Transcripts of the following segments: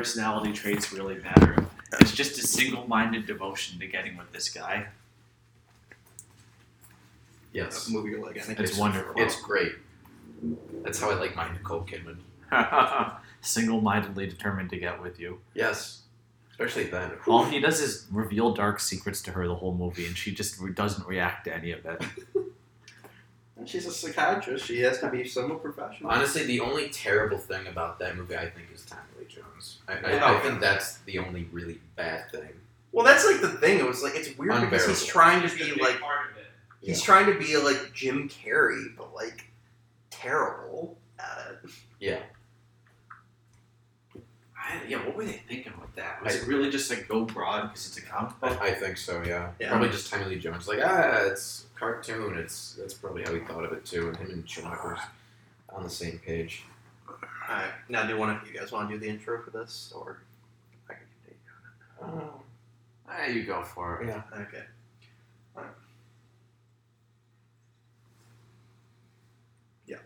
personality traits really matter. It's just a single-minded devotion to getting with this guy. Yes, a movie you're like, I think It's wonderful. it's great. That's how I like my Nicole Kidman. Single-mindedly determined to get with you. Yes, especially then. All he does is reveal dark secrets to her the whole movie, and she just re- doesn't react to any of it. And she's a psychiatrist. She has to be somewhat professional. Honestly, the only terrible thing about that movie, I think, is Tommy Lee Jones. I, I, Oh, I think that's the only really bad thing. Well, that's like the thing. It was like it's weird because he's trying to It's be like part of it. he's Yeah. trying to be like Jim Carrey, but like terrible at it. Yeah, I, yeah, what were they thinking with that? Was it really just like go broad because it's a comic book? I, I think so. Yeah. Yeah. probably just Tommy Lee Jones. Like, ah, it's cartoon. It's that's probably how he thought of it too. And him and Schumacher's on the same page. All right, now do one of you guys want to do the intro for this, or I can continue? Oh, Ah, you go for it. yeah. Okay. Alright. Yeah.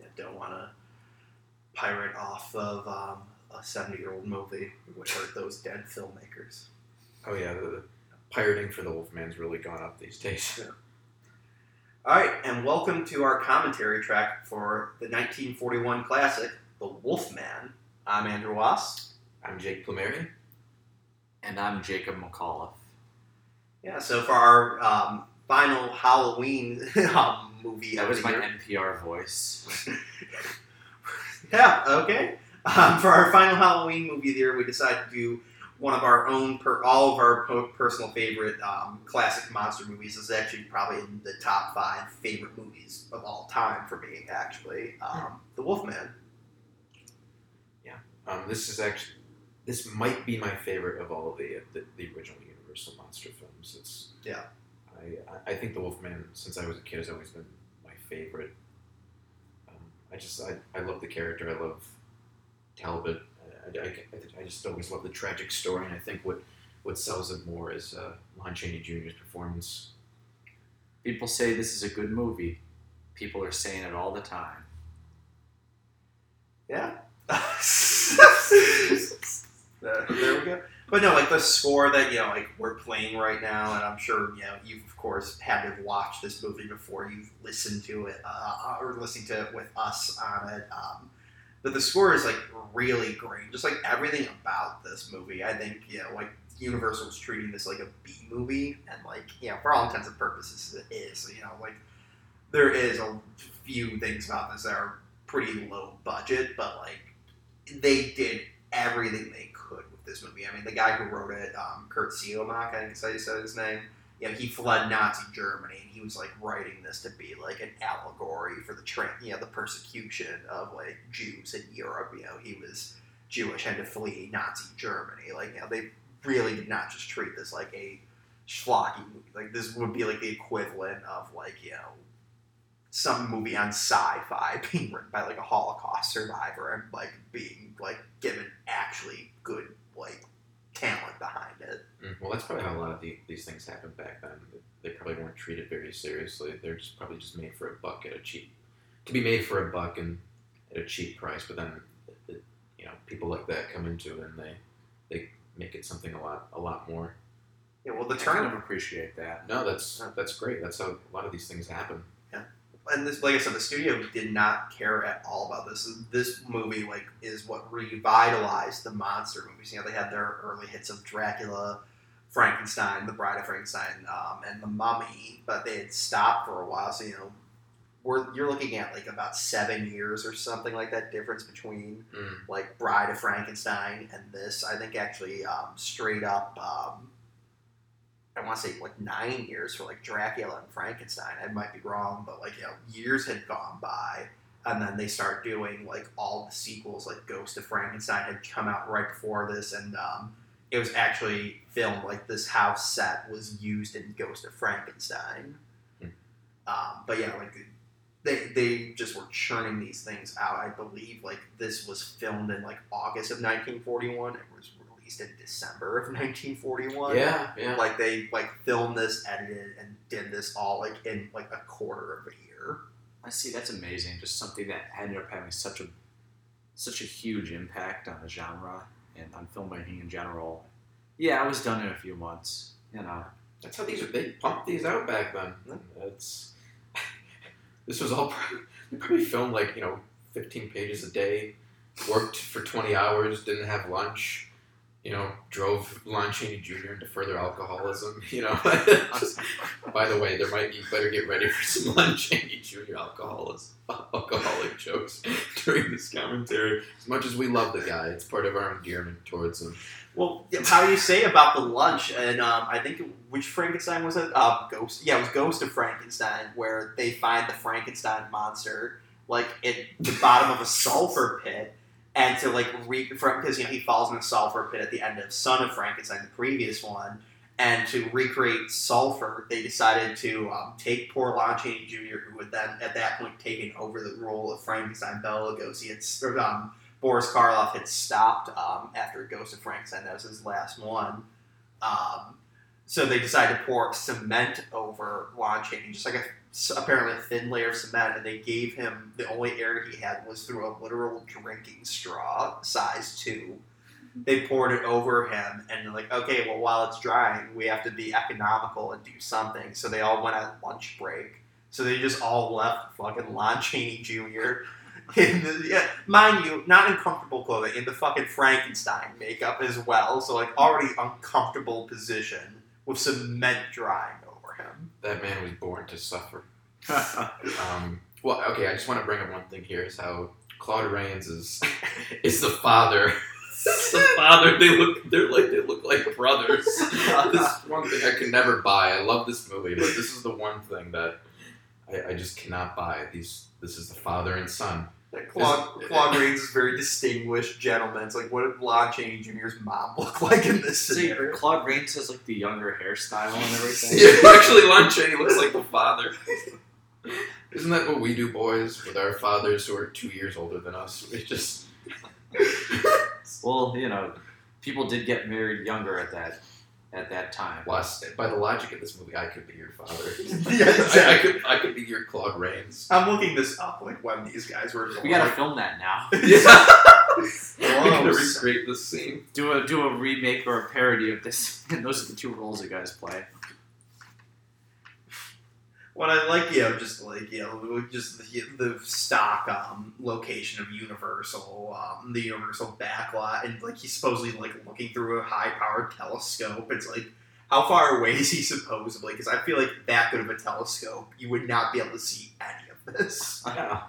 Yeah, don't want to pirate off of um, a 70 year old movie which are those dead filmmakers. Oh yeah. The pirating for the Wolfman's really gone up these days. All right, and welcome to our commentary track for the 1941 classic, The Wolfman. I'm Andrew Wass. I'm Jake Plumeri. And I'm Jacob McAuliffe. Yeah, so for our um, final Halloween um, movie That was my year- NPR voice. Yeah, okay. Um, for our final Halloween movie of the year, we decided to do one of our own, per- all of our po- personal favorite um, classic monster movies. Is actually probably in the top five favorite movies of all time for me, actually. Um, the Wolfman. Yeah. Um, this is actually this might be my favorite of all of the the, the original Universal monster films. It's Yeah. I I think the Wolfman since I was a kid has always been my favorite. Um, I just I, I love the character. I love Talbot. I, I, I, just always love the tragic story, and I think what what sells it more is uh, Lon Chaney Jr.'s performance. People say this is a good movie. People are saying it all the time. Yeah. there there we go. But no, like the score that you know, like we're playing right now, and I'm sure you know you've of course had to watch this movie before you've listened to it uh, or listening to it with us on it. Um, but the score is like really great. Just like everything about this movie, I think you know, like Universal's treating this like a B movie, and like you know, for all intents and purposes, it is. You know, like there is a few things about this that are pretty low budget, but like they did everything they could with this movie. I mean, the guy who wrote it, um, Curt Siodmak, I think is how you said his name. You know, he fled Nazi Germany, and he was like writing this to be like an allegory for the tra- you know the persecution of like Jews in Europe. You know, he was Jewish, had to flee Nazi Germany. Like, you know, they really did not just treat this like a schlocky movie. Like, this would be like the equivalent of like you know some movie on sci-fi being written by like a Holocaust survivor and like being like given actually good like talent behind it. Mm, Well, that's probably how a lot of the, these things happened back then. They probably weren't treated very seriously. They're just probably just made for a buck at a cheap, to be made for a buck and at a cheap price. But then, it, you know, people like that come into it and they they make it something a lot a lot more. Yeah, well, the I kind of appreciate that. No, that's that's great. That's how a lot of these things happen. And this, like I said, the studio did not care at all about this. This movie, like, is what revitalized the monster movies. You know, they had their early hits of Dracula, Frankenstein, The Bride of Frankenstein, um, and The Mummy, but they had stopped for a while. So you know, we're you're looking at like about seven years or something like that difference between Mm. like Bride of Frankenstein and this. I think actually um, straight up. Um, I want to say like nine years for like Dracula and Frankenstein. I might be wrong, but like you know, years had gone by, and then they start doing like all the sequels. Like Ghost of Frankenstein had come out right before this, and um, it was actually filmed like this house set was used in Ghost of Frankenstein. Hmm. Um, but yeah, like they they just were churning these things out. I believe like this was filmed in like August of 1941. It was released in December of 1941. Yeah, yeah. Like they like filmed this, edited, and did this all like in like a quarter of a year. I see. That's amazing. Just something that ended up having such a such a huge impact on the genre and on filmmaking in general. Yeah, I was done in a few months. You know. That's how these they pumped these out back then. That's this was all probably, probably filmed like you know 15 pages a day, worked for 20 hours, didn't have lunch, you know, drove Lon Chaney Jr. into further alcoholism. You know, Just- by the way, there might you better get ready for some Lon Chaney Jr. alcoholism, alcoholic jokes during this commentary. As much as we love the guy, it's part of our endearment towards him. Well, how do you say about the lunch? And um, I think which Frankenstein was it? Uh, Ghost. Yeah, it was Ghost of Frankenstein, where they find the Frankenstein monster like at the bottom of a sulfur pit, and to like re because you know he falls in a sulfur pit at the end of Son of Frankenstein, the previous one. And to recreate sulfur, they decided to um, take poor Lon Chaney Jr., who had then at that point taken over the role of Frankenstein. Bela Lugosi had um, Boris Karloff had stopped um, after Ghost of Frankenstein. That was his last one. Um, so they decided to pour cement over Lon Chaney, just like a apparently a thin layer of cement, and they gave him the only air he had was through a literal drinking straw, size two. They poured it over him, and they're like, okay, well, while it's drying, we have to be economical and do something. So they all went on lunch break. So they just all left fucking Lon Chaney Jr. in the, yeah, mind you, not in comfortable clothing, in the fucking Frankenstein makeup as well. So like already uncomfortable position with cement drying. That man was born to suffer. Um, well, okay, I just want to bring up one thing here: is how Claude Rains is is the father. the father. They look. They're like they look like brothers. this is one thing I could never buy. I love this movie, but this is the one thing that I, I just cannot buy. These. This is the father and son. Claude, Claude Rains is a very distinguished gentleman. It's like what did Lon Chaney Jr.'s mom look like in this See, scenario? Claude Rains has like the younger hairstyle and everything. Yeah, actually, Lon Chaney looks like the father. Isn't that what we do, boys, with our fathers who are two years older than us? We just Well, you know, people did get married younger at that at that time. Plus, by the logic of this movie, I could be your father. Yeah, I, I could, I could be your Claude Rains. I'm looking this up, like when these guys were. We gotta film that now. Yeah, we're gonna recreate this scene. Do a do a remake or a parody of this. And those are the two roles you guys play. What I like, you know, just like you know, just the, the stock um, location of Universal, um, the Universal backlot, and like he's supposedly like looking through a high-powered telescope. It's like, how far away is he supposedly? Because I feel like that good of a telescope, you would not be able to see any of this. Yeah.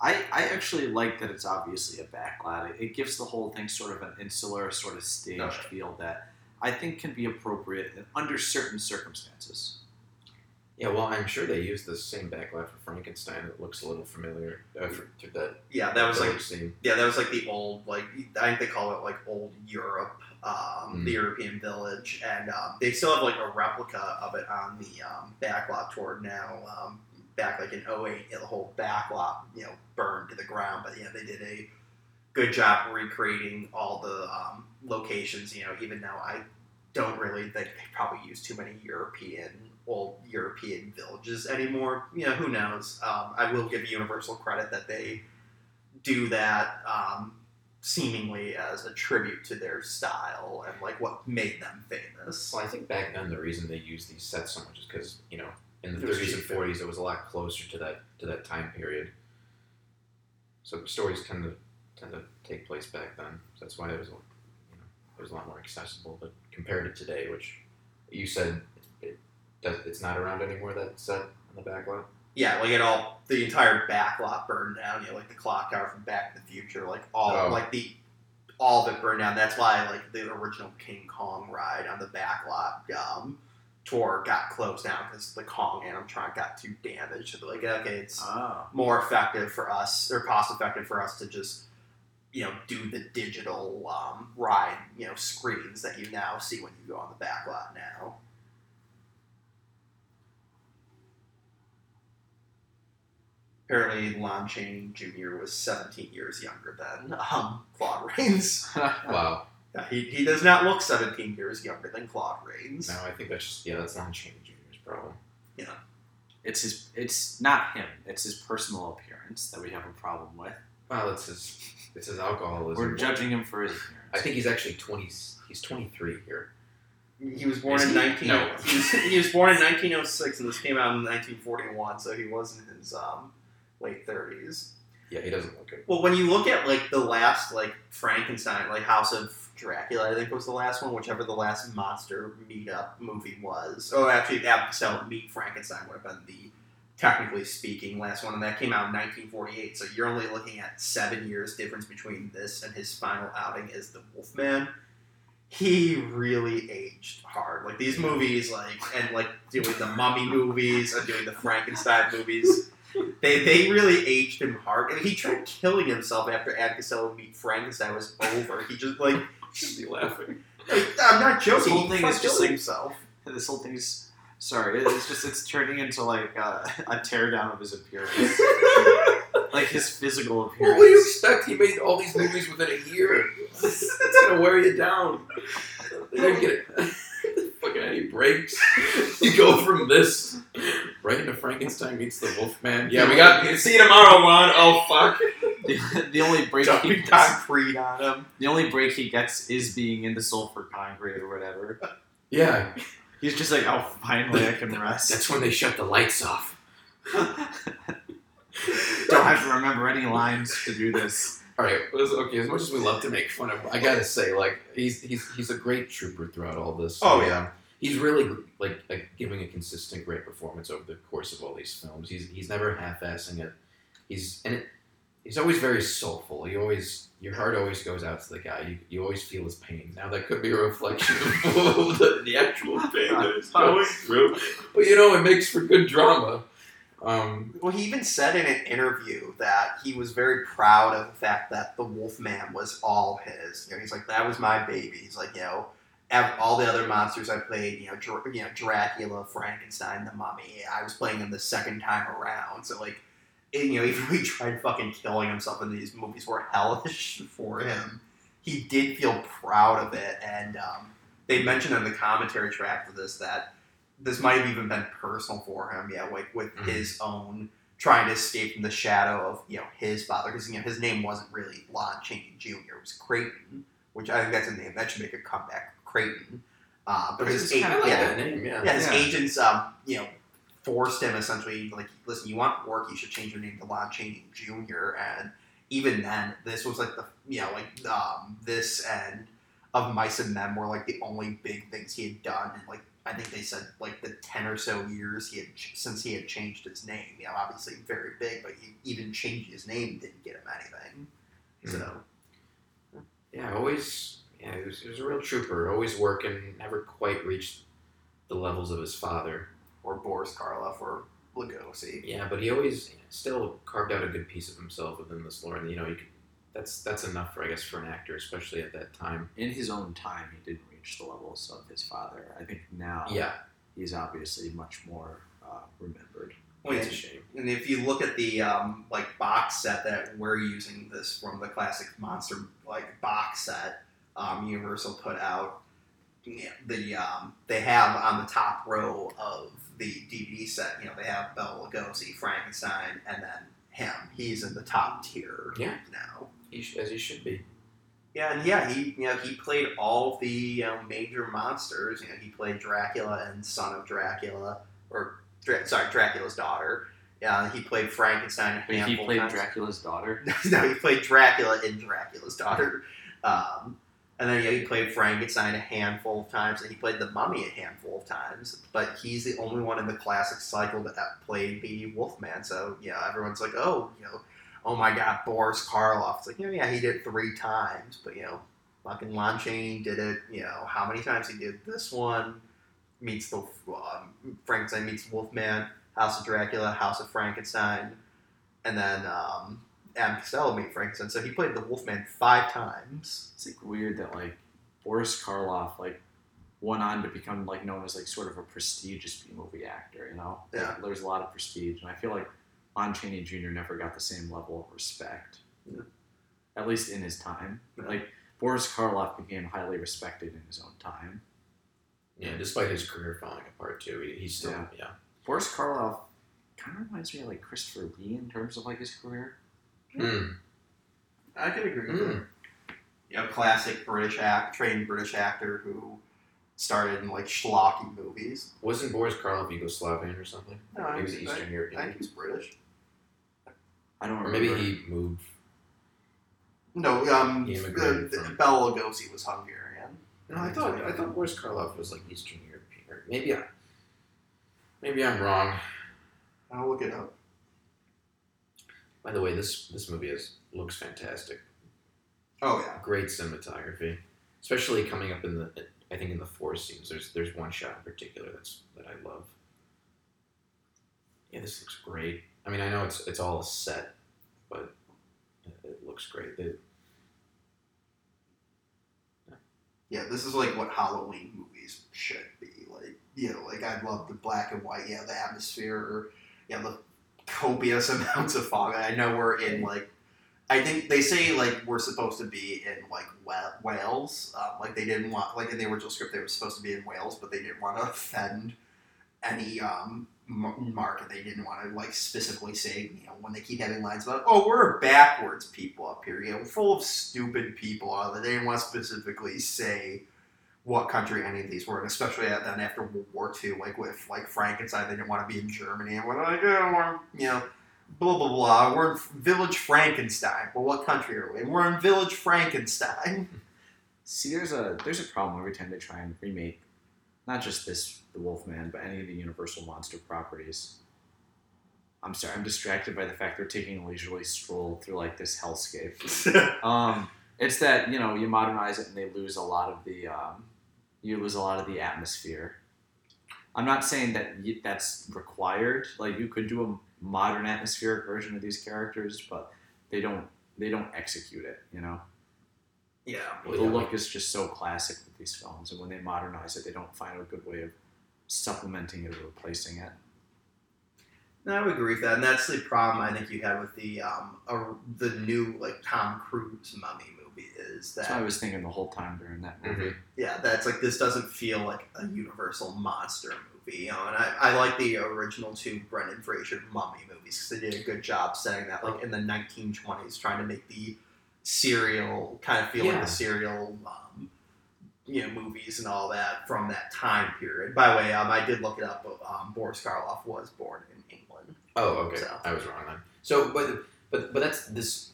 I, I actually like that it's obviously a backlot. It, it gives the whole thing sort of an insular, sort of staged Okay. feel that I think can be appropriate under certain circumstances. Yeah, well, I'm sure they used the same backlot for Frankenstein. That looks a little familiar. Uh, for, to that Yeah, that was like scene. Yeah, that was like the old, like I think they call it like old Europe, um, the Mm. European village, and um, they still have like a replica of it on the um, backlot toward now. Um, back like in 08, the whole backlot, you know, burned to the ground. But yeah, they did a good job recreating all the um, locations. You know, even now I don't really think they probably use too many European old European villages anymore. You know, who knows? Um, I will give Universal credit that they do that um, seemingly as a tribute to their style and like what made them famous. Well, I think back then the reason they used these sets so much is because you know in the 30s and 40s it was a lot closer to that to that time period. So stories tend to tend to take place back then. So that's why it was you know it was a lot more accessible. But compared to today, which you said it's not around anymore. That set on the back lot. Yeah, like it all the entire backlot burned down. You know, like the clock tower from Back to the Future, like all Oh. like the all of it burned down. That's why like the original King Kong ride on the backlot um, tour got closed down because the Kong animatronic got too damaged. So like, okay, it's Oh. more effective for us or cost effective for us to just you know do the digital um, ride you know screens that you now see when you go on the back lot now apparently lon chaney jr was 17 years younger than um, claude rains Wow. Yeah, he, he does not look 17 years younger than claude rains No, I think that's just yeah, that's not Chaney Jr.'s problem. Yeah. It's his. It's not him. It's his personal appearance that we have a problem with. Well, it's his it's his alcoholism. We're judging him for his appearance. I think he's actually twenty. He's twenty three here. He was born Is in he? 19. No. He, was, he was born in 1906, and this came out in 1941, so he was in his um, late 30s. Yeah, he doesn't look good. Well, when you look at like the last like Frankenstein, like House of Dracula, I think was the last one, whichever the last monster meetup movie was. Oh, actually, Costello Meet Frankenstein would have been the technically speaking last one, and that came out in 1948. So you're only looking at seven years difference between this and his final outing as the Wolfman. He really aged hard. Like these movies, like and like doing the Mummy movies and doing the Frankenstein movies. They, they really aged him hard, and he tried killing himself after Abbott Costello Meet Frankenstein was over. He just like, Should be laughing. like, I'm not joking. This whole thing is just killing like- himself. this whole thing's sorry. It's just it's turning into like uh, a teardown of his appearance, like his physical Well, appearance. what do you expect? He made all these movies within a year. It's gonna wear you down. Get it. Any breaks. You go from this right into Frankenstein meets the Wolfman. Yeah, we got. See you tomorrow, Juan. Oh fuck. The, the only break he gets, concrete on him. the only break he gets is being into sulfur concrete or whatever. Yeah, He's just like, oh, finally I can rest. that's when they shut the lights off. Don't have to remember any lines to do this. All right, okay. As much as we love to make fun of, him, I gotta say, like, he's he's he's a great trooper throughout all this. Oh, yeah. He's really like, like giving a consistent great performance over the course of all these films. He's he's never half-assing it. He's and it, he's always very soulful. He always your heart always goes out to the guy. You, you always feel his pain. Now that could be a reflection of the, the actual pain that he's going through, but you know it makes for good drama. Um, Well, he even said in an interview that he was very proud of the fact that the Wolfman was all his. You know, he's like, that was my baby. He's like, you know, all the other monsters I played, you know, Dr- you know, Dracula, Frankenstein, the Mummy. I was playing them the second time around. So like, you know, even if he tried fucking killing himself in these movies were hellish for him, he did feel proud of it. And um, they mentioned in the commentary track for this that this might have even been personal for him. Yeah, like with Mhm. his own trying to escape from the shadow of you know his father because you know his name wasn't really Lon Chaney Jr. It was Creighton, which I think that's a name that should make a comeback. Creighton, uh, but his it's a- kind of like yeah, name, yeah. yeah, his Yeah. agents, um, you know, forced him essentially like, listen, you want work, you should change your name to Lon Chaney Jr. And even then, this was like the, you know, like um, this and of Mice and Men were like the only big things he had done. And like I think they said like the ten or so years he had ch- since he had changed his name. You know, obviously very big, but he, even changing his name didn't get him anything. So Yeah, always. Yeah, he was, he was a real trooper. Always working. Never quite reached the levels of his father. or Boris Karloff or Lugosi. Yeah, but he always still carved out a good piece of himself within this lore. And you know, you could, that's that's enough for I guess for an actor, especially at that time. In his own time, he didn't reach the levels of his father. I think now Yeah, he's obviously much more uh, remembered. Well, it's a shame. And if you look at the um, like box set that we're using this from the classic monster like box set, um, Universal put out. The um, they have on the top row of the DVD set, you know, they have Bela Lugosi, Frankenstein, and then him. He's in the top tier Yeah. now. He sh- as he should be. Yeah, and yeah, he you know he played all the you know, major monsters. You know, he played Dracula and Son of Dracula, or Dra- sorry, Dracula's daughter. Yeah, he played Frankenstein. Wait, he played times. Dracula's daughter. no, he played Dracula in Dracula's daughter. Um, and then yeah, he played Frankenstein a handful of times, and he played the Mummy a handful of times. But he's the only one in the classic cycle that played the Wolfman. So yeah, everyone's like, oh, you know, oh my God, Boris Karloff. It's like, you know, yeah, he did it three times, but you know, fucking Lon Chaney did it. You know, how many times he did this one meets the um, Frankenstein meets Wolfman, House of Dracula, House of Frankenstein, and then um, Abbott Costello meet Frankenstein. So he played the Wolfman five times. It's like weird that like Boris Karloff like went on to become like known as like sort of a prestigious B movie actor. You know, Like, there's a lot of prestige, and I feel like Lon Chaney Jr. never got the same level of respect. Yeah. At least in his time, Yeah. like Boris Karloff became highly respected in his own time. Yeah, despite his career falling apart too, he, he's still Yeah. yeah. Boris Karloff kind of reminds me of like Christopher Lee in terms of like his career. Mm. I could agree with Mm. that. You know, classic British act, trained British actor who started in like schlocky movies. Wasn't Boris Karloff Yugoslavian or something? No, He was I- Eastern I European. think he's British. I don't Or remember. maybe he moved. No, um, He immigrated from- Bela Lugosi was Hungarian. No, I thought I thought Boris Karloff was like Eastern European. Or maybe I, maybe I'm wrong. I'll look it up. By the way, this this movie is looks fantastic. Oh yeah, Great cinematography, especially coming up in the. I think in the forest scenes, there's there's one shot in particular that's that I love. Yeah, this looks great. I mean, I know it's it's all a set, but it, looks great. It, yeah. This is like what Halloween movies should be. Like, you know, like I love the black and white. Yeah, the atmosphere. Or, yeah, the copious amounts of fog. I know we're in like. I think they say like we're supposed to be in like Wales. Um, like they didn't want like in the original script they were supposed to be in Wales, but they didn't want to offend any um, market. They didn't want to like specifically say you know when they keep having lines about oh we're backwards people up here. You know, we're full of stupid people. They didn't want to specifically say what country any of these were, and especially at- then after World War II, like with like Frankenstein, they didn't want to be in Germany, and we're like, oh, we're, you know, blah blah blah. We're in Village Frankenstein. Well, what country are we? in? We're in Village Frankenstein. See, there's a there's a problem every time they try and remake, not just this the Wolfman, but any of the Universal monster properties. I'm sorry, I'm distracted by the fact they're taking a leisurely stroll through like this hellscape. Um, it's that you know you modernize it and they lose a lot of the um, you was a lot of the atmosphere. I'm not saying that that's required. Like you could do a modern atmospheric version of these characters, but they don't they don't execute it. You know, yeah. the look is just so classic with these films, and when they modernize it, they don't find a good way of supplementing it or replacing it. No, I would agree with that, and that's the problem I think you had with the um uh, the new like Tom Cruise Mummy is That's what I was thinking the whole time during that movie. yeah that's like this doesn't feel like a Universal monster movie, you know. And I, I like the original two Brendan Fraser Mummy movies because they did a good job setting that like in the 1920s, trying to make the serial kind of feel like the serial. Um, you know, movies and all that from that time period. By the way, um, I did look it up. But, um, Boris Karloff was born in England. Oh, okay. So- I was wrong then. So, but but but that's this.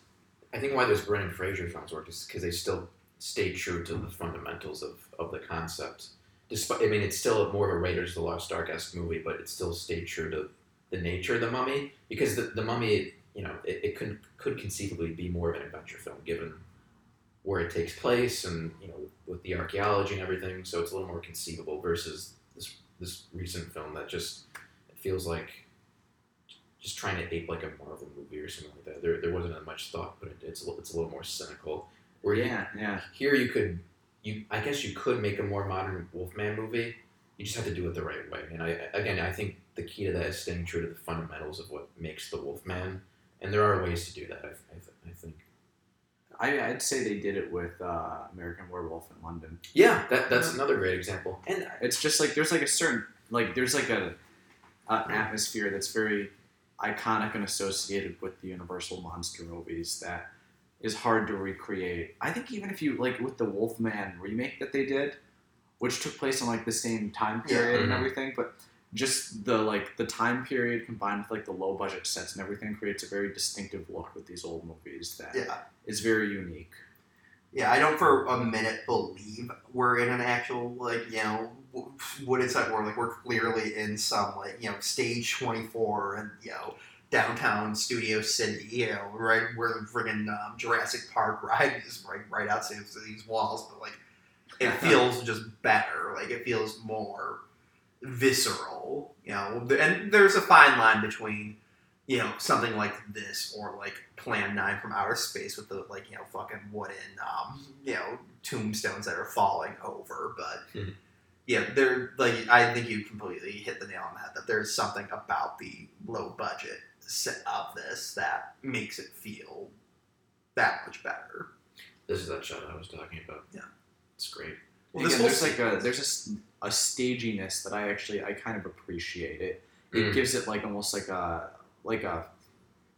I think why those Brendan Fraser films work is because they still stay true to the fundamentals of, of the concept. Despite, I mean, it's still more of a Raiders of the Lost Ark esque movie, but it still stayed true to the nature of the Mummy because the, the Mummy, you know, it, it could could conceivably be more of an adventure film given where it takes place and you know with the archaeology and everything. So it's a little more conceivable versus this this recent film that just feels like just trying to ape like a Marvel movie or something like that. There, there wasn't as much thought, but it, it's a, little- it's a little more cynical. Where you- Yeah, yeah. here you could, you I guess you could make a more modern Wolfman movie. You just have to do it the right way. And I again, I think the key to that is staying true to the fundamentals of what makes the Wolfman. And there are ways to do that. I, I, th- I think. I, I'd say they did it with uh, American Werewolf in London. Yeah, that that's another great example. And It's just like there's like a certain like there's like a, a atmosphere that's very iconic and associated with the Universal monster movies that is hard to recreate. I think even if you like with the Wolfman remake that they did, which took place in like the same time Yeah. period and Mhm. everything, but just the like the time period combined with like the low budget sets and everything creates a very distinctive look with these old movies that is Yeah. very unique. Yeah, I don't for a minute believe we're in an actual like you know w- wooded site where like we're clearly in some like you know stage twenty four and you know downtown Studio City, you know right where the friggin' um, Jurassic Park ride is right right outside of these walls, but like it feels just better, like it feels more visceral, you know. And there's a fine line between you know, something like this or like Plan 9 from outer space with the like, you know, fucking wooden, um, you know, tombstones that are falling over. But Mhm. Yeah, there, like, I think you completely hit the nail on the head that there's something about the low budget set of this that makes it feel that much better. this is that shot I was talking about. Yeah. it's great. Well, Again, this whole there's like a there's a, a staginess that I actually I kind of appreciate it. it Mm. gives it like almost like a like a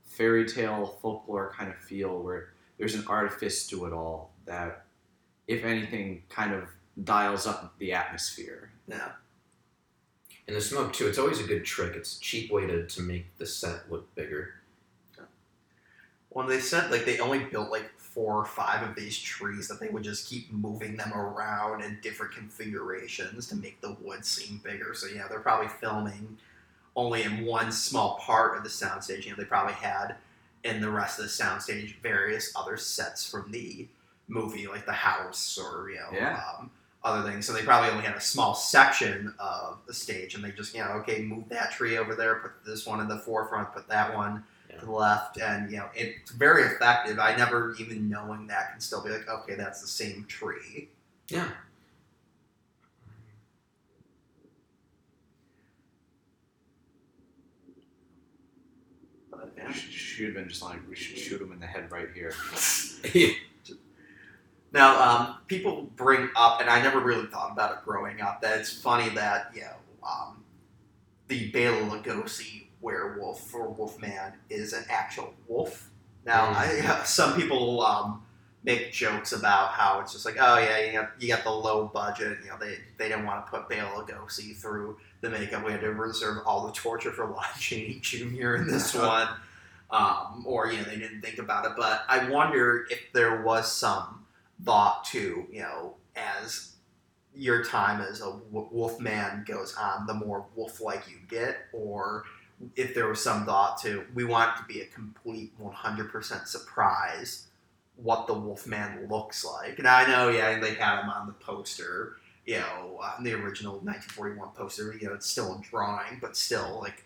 fairy tale folklore kind of feel where there's an artifice to it all that if anything kind of dials up the atmosphere Yeah. And the smoke too. It's always a good trick. It's a cheap way to, to make the set look bigger. When they said like they only built like four or five of these trees, that they would just keep moving them around in different configurations to make the wood seem bigger. So yeah, they're probably filming only in one small part of the soundstage. You know, they probably had in the rest of the soundstage various other sets from the movie, like the house or you know Yeah. um, other things. So they probably only had a small section of the stage, and they just you know okay, move that tree over there, put this one in the forefront, put that one Yeah. to the left, and you know it's very effective. I never even knowing that can still be like okay, that's the same tree. Yeah. But, yeah. Sh- should have been just like we should shoot him in the head right here Now, um, people bring up, and I never really thought about it growing up, that it's funny that, you know, um, the Bela Lugosi werewolf or wolfman is an actual wolf. Now, I, some people um, make jokes about how it's just like, oh, yeah, you got, you got the low budget. You know, they, they didn't want to put Bela Lugosi through the makeup. We had to reserve all the torture for Lon Chaney Jr. in this one. Um, or, you know, they didn't think about it. But I wonder if there was some thought to you know as your time as a wolf man goes on the more wolf like you get or if there was some thought to we want it to be a complete 100% surprise what the wolf man looks like. And i know yeah they had him on the poster you know on the original 1941 poster you know it's still a drawing but still like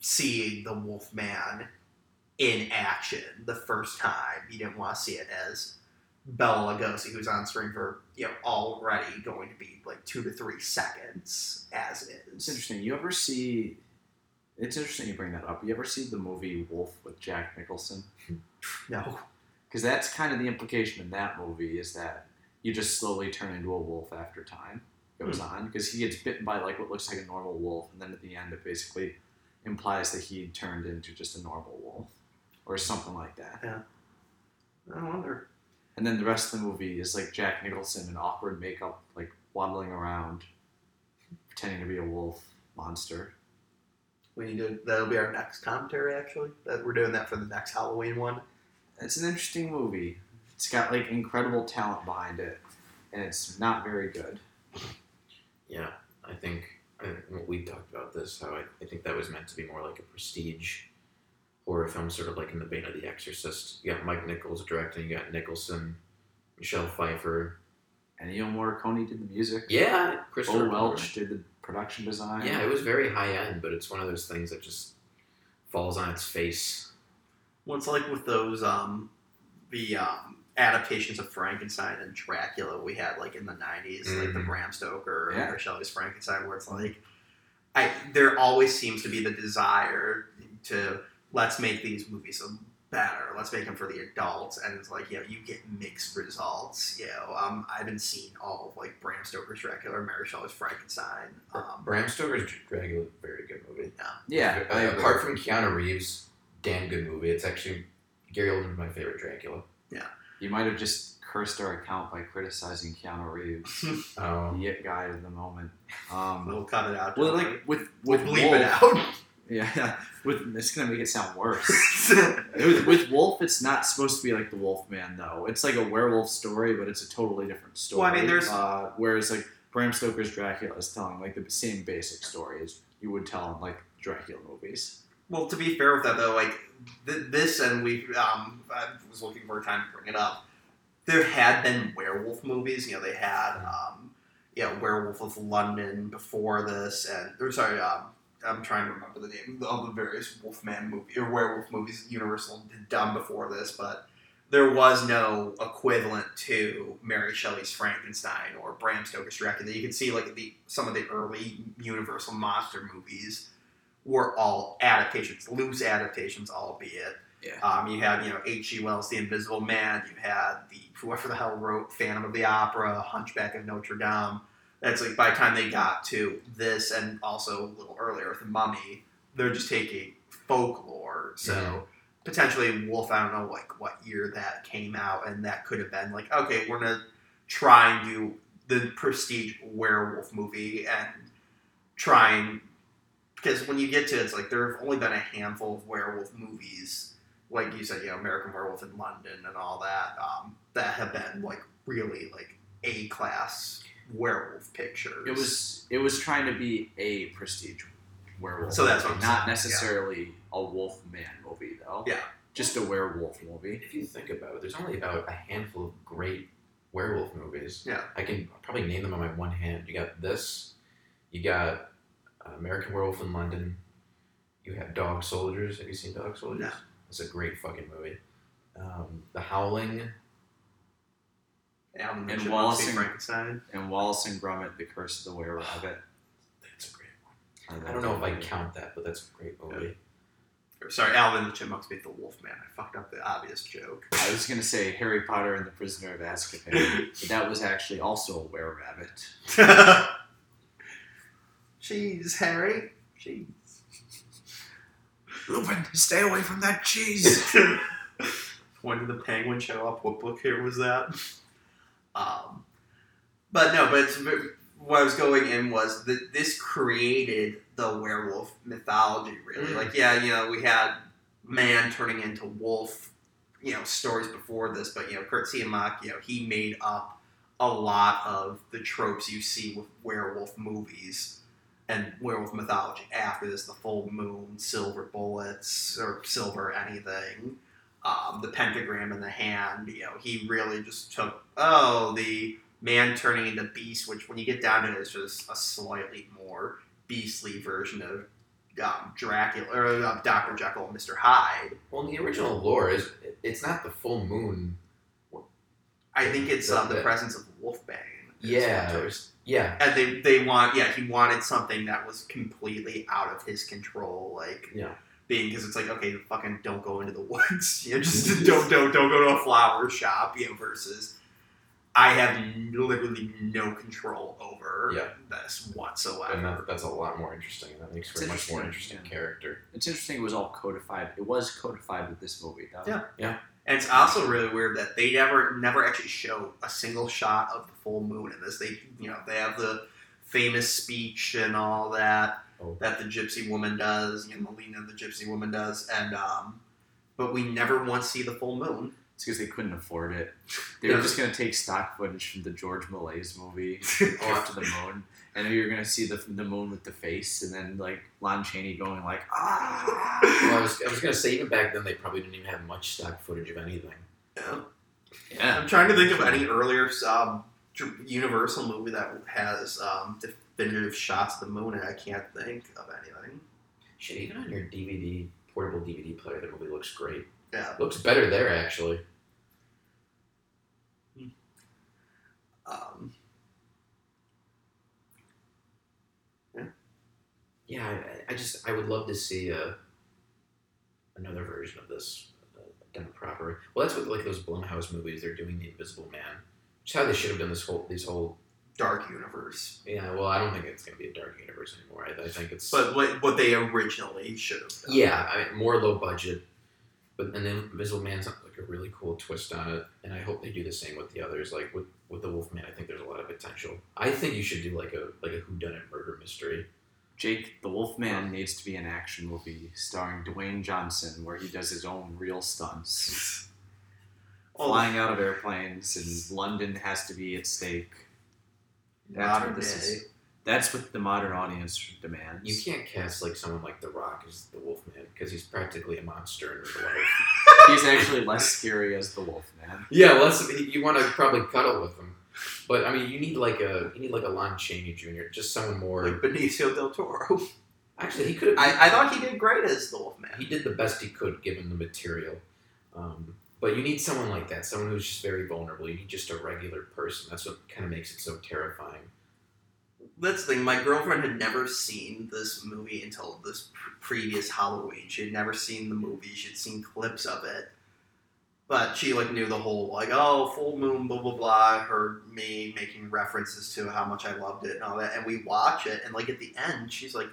seeing the wolf man in action the first time you didn't want to see it as Bela Lugosi, who's on screen for you know already going to be like two to three seconds as it it's is. interesting. You ever see it's interesting you bring that up. You ever see the movie wolf with jack nicholson? No, because that's kind of the implication in that movie is that you just slowly turn into a wolf after time goes hmm. on. Because he gets bitten by like what looks like a normal wolf and then at the end it basically implies that he turned into just a normal wolf or something like that. Yeah, I wonder. And then the rest of the movie is like jack nicholson in awkward makeup like waddling around pretending to be a wolf monster We need to. That'll be our next commentary. Actually, that we're doing that for the next Halloween one. it's an interesting movie it's got like incredible talent behind it and it's not very good Yeah, I think I, well, we talked about this. How I, I think that was meant to be more like a prestige horror film, sort of like in the vein of The Exorcist. You got Mike Nichols directing. You got Nicholson, Michelle Pfeiffer. Ennio Morricone did the music. Yeah, Christopher Bo Welch did the production design. Yeah, it was very high end, but it's one of those things that just falls on its face. Well, it's like with those um, the um, adaptations of Frankenstein and Dracula we had like in the '90s, like the Mhm. Bram Stoker Yeah. and Mary Shelley's Frankenstein, where it's like, I there always seems to be the desire to let's make these movies better, let's make them for the adults, and it's like you know you get mixed results. You know, um, I haven't seen all of like Bram Stoker's Dracula or Mary Shelley's Frankenstein. Um, Bram Stoker's Dracula, very good movie. Yeah, Uh, I agree. apart from Keanu Reeves, damn good movie. It's actually Gary Oldman's my favorite Dracula. Yeah. You might have just cursed our account by criticizing Keanu Reeves, the Um, it guy of the moment. Um, we'll cut it out. well, don't like with we? with we'll bleep it out. yeah, with it's gonna make it sound worse. with, with Wolf, it's not supposed to be like the Wolf Man though. It's like a werewolf story, but it's a totally different story. Well, I mean, there's- uh, whereas like Bram Stoker's Dracula is telling like the same basic story as you would tell in like Dracula movies. Well, to be fair with that though, like th- this, and we, um, I was looking for a time to bring it up. There had been werewolf movies. You know, they had, um, you know, Werewolf of London before this, and or sorry, um, I'm trying to remember the name of the various Wolfman movie or werewolf movies Universal had done before this, but there was no equivalent to Mary Shelley's Frankenstein or Bram Stoker's Dracula. You can see like the some of the early Universal monster movies were all adaptations, loose adaptations, albeit. Yeah. Um, you had, you know, H.G. Wells' The Invisible Man. You had the whoever the hell wrote Phantom of the Opera, Hunchback of Notre Dame. That's like by the time they got to this, and also a little earlier with the Mummy, they're just taking folklore. So potentially Wolf, I don't know like what year that came out, and that could have been like, okay, we're gonna try and do the prestige werewolf movie and try and because when you get to it's like there have only been a handful of werewolf movies, like you said, you know, American Werewolf in London and all that, um, that have been like really like A class werewolf pictures. It was it was trying to be a prestige werewolf. So that's what movie, I'm not saying, yeah. necessarily a wolf man movie though. Yeah. Just a werewolf movie. If you think about it, there's only about a handful of great werewolf movies. Yeah. I can probably name them on my one hand. You got this. You got uh, American Werewolf in London. You have Dog Soldiers. Have you seen Dog Soldiers? No. It's a great fucking movie. Um, the Howling. And Wallace and- Frankenstein. And Wallace and Gromit: The Curse of the Were Rabbit. Ah, that's a great one. I don't know if I count that, but that's a great movie. Or, sorry, Alvin and the Chipmunks beat the Wolfman. I fucked up the obvious joke. I was gonna say Harry Potter and the Prisoner of Azkaban, but that was actually also a were rabbit. Cheese, Harry. Cheese. Lupin, stay away from that cheese. when did the penguin show up? What book here was that? Um, but no, but it's, what I was going in was that this created the werewolf mythology. Really, Mm. like yeah, you know, we had man turning into wolf, you know, stories before this, but you know, Curt Siodmak, you know, he made up a lot of the tropes you see with werewolf movies and werewolf mythology after this the full moon silver bullets or silver anything um, the pentagram in the hand you know he really just took oh the man turning into beast which when you get down to it is just a slightly more beastly version of um, dracula or uh, dr jekyll and mr hyde Well, in the original lore, is it's not the full moon. i think it's uh, the presence of wolfbane Yeah, yeah, and they they want yeah he wanted something that was completely out of his control like Yeah. Being because it's like okay fucking don't go into the woods you know just don't don't don't go to a flower shop you know versus I have literally no control over Yeah. this and whatsoever that, that's a lot more interesting. That makes for a much more interesting, interesting yeah. character. It's interesting. It was all codified. It was codified with this movie, though. Yeah. and it's also really weird that they never never actually show a single shot of the full moon in this they you know they have the famous speech and all that Oh. that the gypsy woman does, you know, Melina the gypsy woman does, and um, but we never once see the full moon. It's because they couldn't afford it. They were just gonna take stock footage from the Georges Méliès movie, Off to the Moon, and you're gonna see the the moon with the face, and then like Lon Chaney going like ah. Well, I was, I was gonna say even back then they probably didn't even have much stock footage of anything. Yeah. Yeah. I'm trying to think of any earlier um, Universal movie that has um, definitive shots of the moon, and I can't think of anything. Shit, even on your DVD portable DVD player, the movie looks great. Yeah. Looks better there actually. Um, Yeah, I, I just I would love to see a another version of this uh, done proper. Well, that's what like those Blumhouse movies. They're doing the Invisible Man, which is how they should have done this whole these whole. Dark Universe, Yeah, well, I don't think it's gonna be a dark universe anymore. I, I think it's but what, what they originally should have done. yeah, I mean, more low budget. But and then Invisible Man's like a really cool twist on it, and I hope they do the same with the others. Like with with the Wolfman, I think there's a lot of potential. I think you should do like a like a whodunit murder mystery. Jake the Wolfman needs to be an action movie starring Dwayne Johnson, where he does his own real stunts, flying out of airplanes, and London has to be at stake. That's modern what this day. is. That's what the modern audience demands. You can't cast like someone like The Rock as the Wolfman because he's practically a monster in real life. He's actually less scary as the Wolfman. yeah, well, you want to probably cuddle with him, but I mean, you need like a you need like a Lon Chaney Jr. Just someone more. Like Benicio del Toro. Actually, he could. I, I thought he did great as the Wolfman. he did the best he could given the material. Um, but you need someone like that, someone who's just very vulnerable. You need just a regular person. That's what kind of makes it so terrifying. That's the thing. My girlfriend had never seen this movie until this pr- previous Halloween. She had never seen the movie. She'd seen clips of it, but she like knew the whole like oh full moon blah blah blah. Heard me making references to how much I loved it and all that. And we watch it, and like at the end, she's like,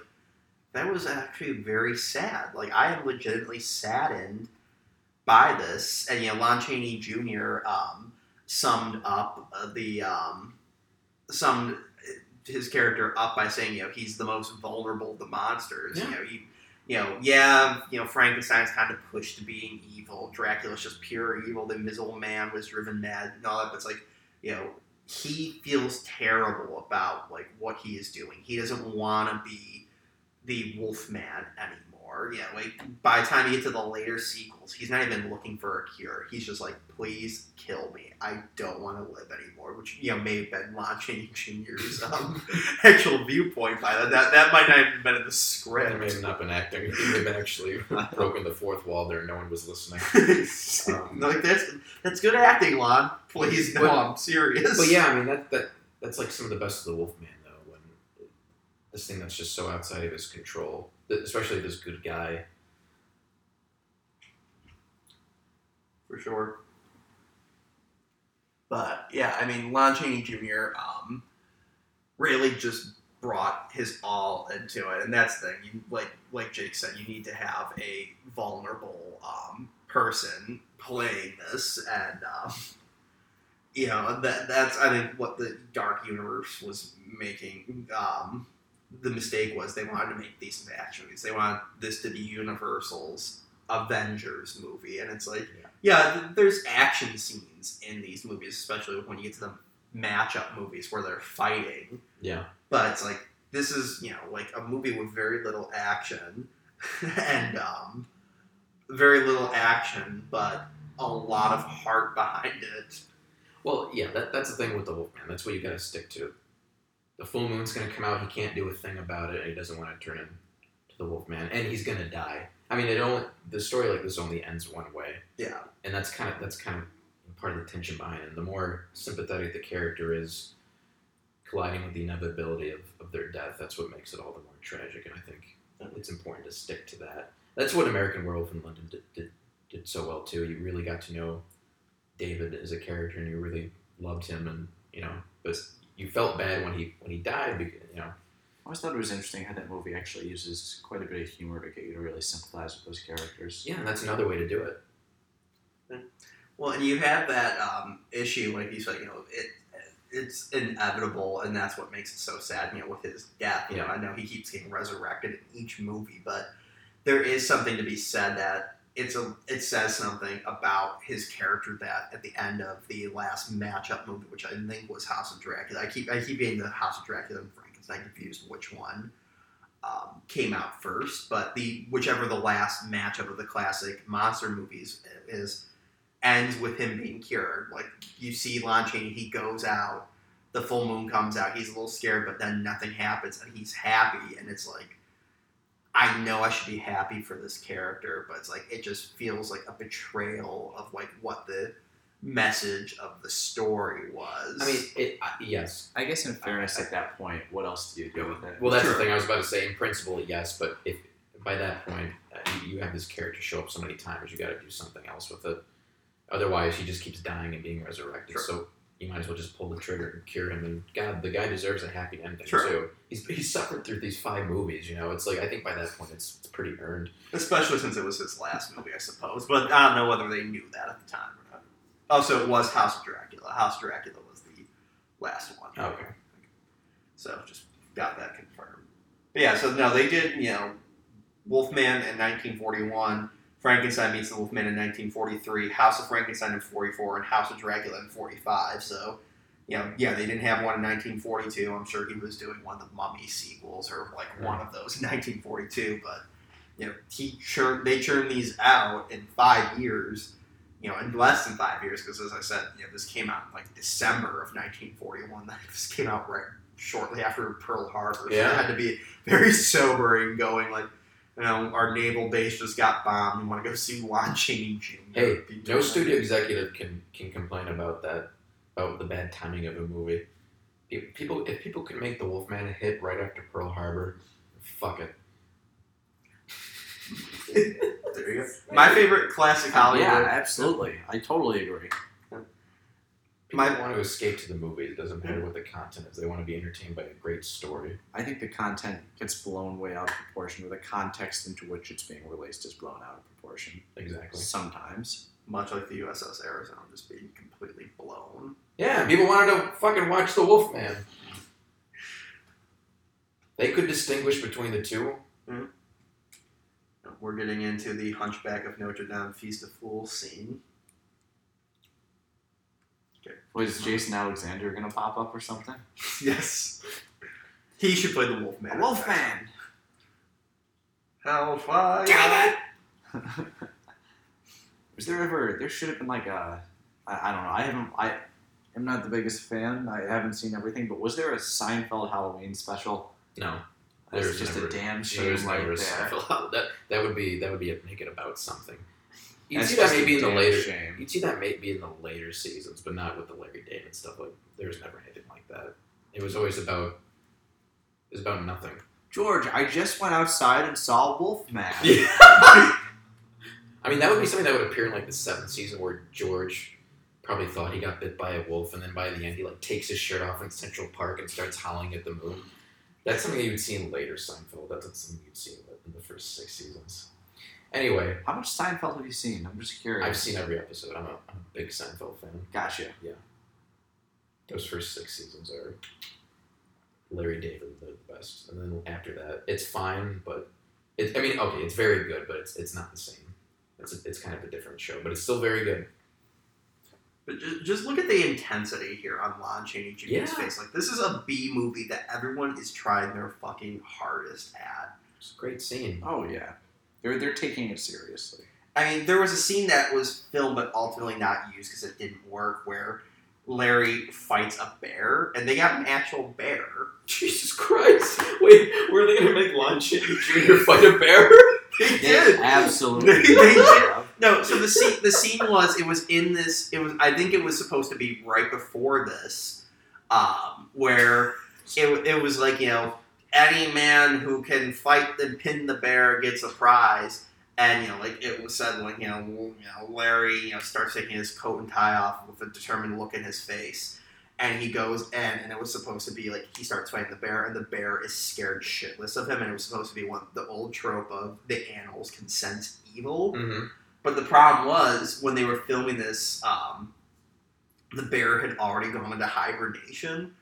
that was actually very sad. Like I am legitimately saddened by this, and you know, Lon Chaney Jr. Um, summed up the um, summed his character up by saying, you know, he's the most vulnerable of the monsters. Yeah. You know, he, you know, yeah, you know, Frankenstein's kind of pushed to being evil. Dracula's just pure evil. The Invisible Man was driven mad and all that. But it's like, you know, he feels terrible about like what he is doing. He doesn't want to be the Wolfman anymore. Yeah, like by the time you get to the later sequels, he's not even looking for a cure. He's just like, please kill me. I don't want to live anymore. Which you know may have been Lon Chaney Jr.'s um, actual viewpoint by that. That that might not have been in the He script. may have not been acting. He may have been actually broken the fourth wall there. No one was listening. Um, like that's that's good acting, Lon. Please, no, I'm serious. But yeah, I mean that that that's like some of the best of the Wolfman though. When this thing that's just so outside of his control, especially this good guy. for sure. But yeah, I mean, Lon Chaney Jr. Um, really just brought his all into it, and that's the thing. You like like Jake said, you need to have a vulnerable um, person playing this, and um, you know that that's I think what the Dark Universe was making. Um, the mistake was they wanted to make these action movies. They wanted this to be Universal's Avengers movie, and it's like, yeah, th- there's action scenes in these movies, especially when you get to the matchup movies where they're fighting. Yeah. But it's like this is you know like a movie with very little action, and um, very little action, but a lot of heart behind it. Well, yeah, that, that's the thing with the Wolfman. That's what you got to stick to. The full moon's gonna come out. He can't do a thing about it, and he doesn't want to turn into the Wolfman, and he's gonna die. I mean, it only the story like this only ends one way, Yeah, and that's kind of that's kind of part of the tension behind it. And the more sympathetic the character is, colliding with the inevitability of, of their death, that's what makes it all the more tragic. And I think it's important to stick to that. That's what American Werewolf in London did, did, did so well too. You really got to know David as a character, and you really loved him, and you know, but you felt bad when he when he died. Because, you know, I always thought it was interesting how that movie actually uses quite a bit of humor to get you to really sympathize with those characters. yeah, and that's another way to do it. Well, and you have that um, issue, like you said, you know, it it's inevitable, and that's what makes it so sad. You know, with his death. You know, I know he keeps getting resurrected in each movie, but there is something to be said that it's a it says something about his character that at the end of the last matchup movie, which I think was House of Dracula. I keep I keep getting the House of Dracula and Frankenstein confused which one. Um, came out first, but the whichever the last matchup of the classic monster movies is ends with him being cured. Like you see Lon Chaney, he goes out, the full moon comes out, he's a little scared, but then nothing happens and he's happy and it's like I know I should be happy for this character, but it's like it just feels like a betrayal of like what the message of the story was. I mean, it uh, yes. I guess in fairness, at that point, what else do you do with it? Well, that's Sure. the thing I was about to say. In principle, yes, but if by that point uh, you, you have this character show up so many times, you got to do something else with it. Otherwise, he just keeps dying and being resurrected. Sure. So you might as well just pull the trigger and cure him. And God, the guy deserves a happy ending Sure. too. He's he's suffered through these five movies. You know, it's like I think by that point it's it's pretty earned. especially since it was his last movie, I suppose. But I don't know whether they knew that at the time or not. Oh, also, it was House of Dracula. House Dracula was the last one. Oh, okay. So just got that confirmed. But yeah, so no, they did, you know, Wolfman in 1941, Frankenstein meets the Wolfman in 1943, House of Frankenstein in 44, and House of Dracula in 45. So, you know, yeah, they didn't have one in 1942. I'm sure he was doing one of the Mummy sequels or like one of those in 1942. But, you know, he churned, they churned these out in five years. You know, in less than five years, because as I said, you know, this came out in like December of 1941. This came out right shortly after Pearl Harbor. So Yeah. it had to be very sobering going like, you know, our naval base just got bombed. You want to go see Lon Chaney Jr. Hey, no studio that. executive can can complain about that about the bad timing of a movie. Pe- People, if people can make the Wolfman a hit right after Pearl Harbor, fuck it. There you go. My favorite classic Hollywood. Yeah, absolutely. I totally agree. People My- want to escape to the movies. It doesn't matter what the content is. They want to be entertained by a great story. I think the content gets blown way out of proportion, or the context into which it's being released is blown out of proportion. Exactly. Sometimes. Much like the USS Arizona just being completely blown. Yeah, people wanted to fucking watch The Wolfman. They could distinguish between the two. Hmm. We're getting into the Hunchback of Notre Dame Feast of Fools scene. Was Jason Alexander gonna pop up or something? Yes. He should play the Wolfman. Wolfman. Hellfire. Damn Was there ever? There should have been like a. I, I don't know. I haven't. I am not the biggest fan. I haven't seen everything, but was there a Seinfeld Halloween special? No, That's There's just never- a damn shame there's right never a there. Seinfeld. That that would be that would be a, make it about something. You'd see that maybe in the later. shame. You'd see that maybe in the later seasons, but not with the Larry David stuff. Like there was never anything like that. It was always about. It was about nothing. George, I just went outside and saw Wolfman. I mean, that would be something that would appear in like the seventh season where George probably thought he got bit by a wolf, and then by the end he like takes his shirt off in Central Park and starts howling at the moon. That's something you would see in later Seinfeld. That's not something you'd see in the first six seasons. Anyway, How much Seinfeld have you seen? I'm just curious. I've seen every episode. I'm a, I'm a big Seinfeld fan. Gotcha. Yeah. Those first six seasons are Larry David the best, and then after that, it's fine, but it, I mean, okay, it's very good, but it's it's not the same. It's a, it's kind of a different show, but it's still very good. But just, just look at the intensity here on Lon Chaney Jr.'s Yeah. face. Like, this is a B movie that everyone is trying their fucking hardest at. It's a great scene. Oh yeah, they're they're taking it seriously. I mean, there was a scene that was filmed but ultimately not used because it didn't work where Larry fights a bear, and they got an actual bear. Jesus Christ! Wait, were they gonna make Lon Chaney Jr. fight a bear? They They did. absolutely. They did. No, so the scene the scene was it was in this it was I think it was supposed to be right before this, um, where it, it was like you know any man who can fight and pin the bear gets a prize, and you know like it was said like you know you know Larry you know starts taking his coat and tie off with a determined look in his face. And he goes in, and it was supposed to be like he starts fighting the bear, and the bear is scared shitless of him, and it was supposed to be one the old trope of the animals can sense evil. Mm-hmm. But the problem was when they were filming this, um, the bear had already gone into hibernation.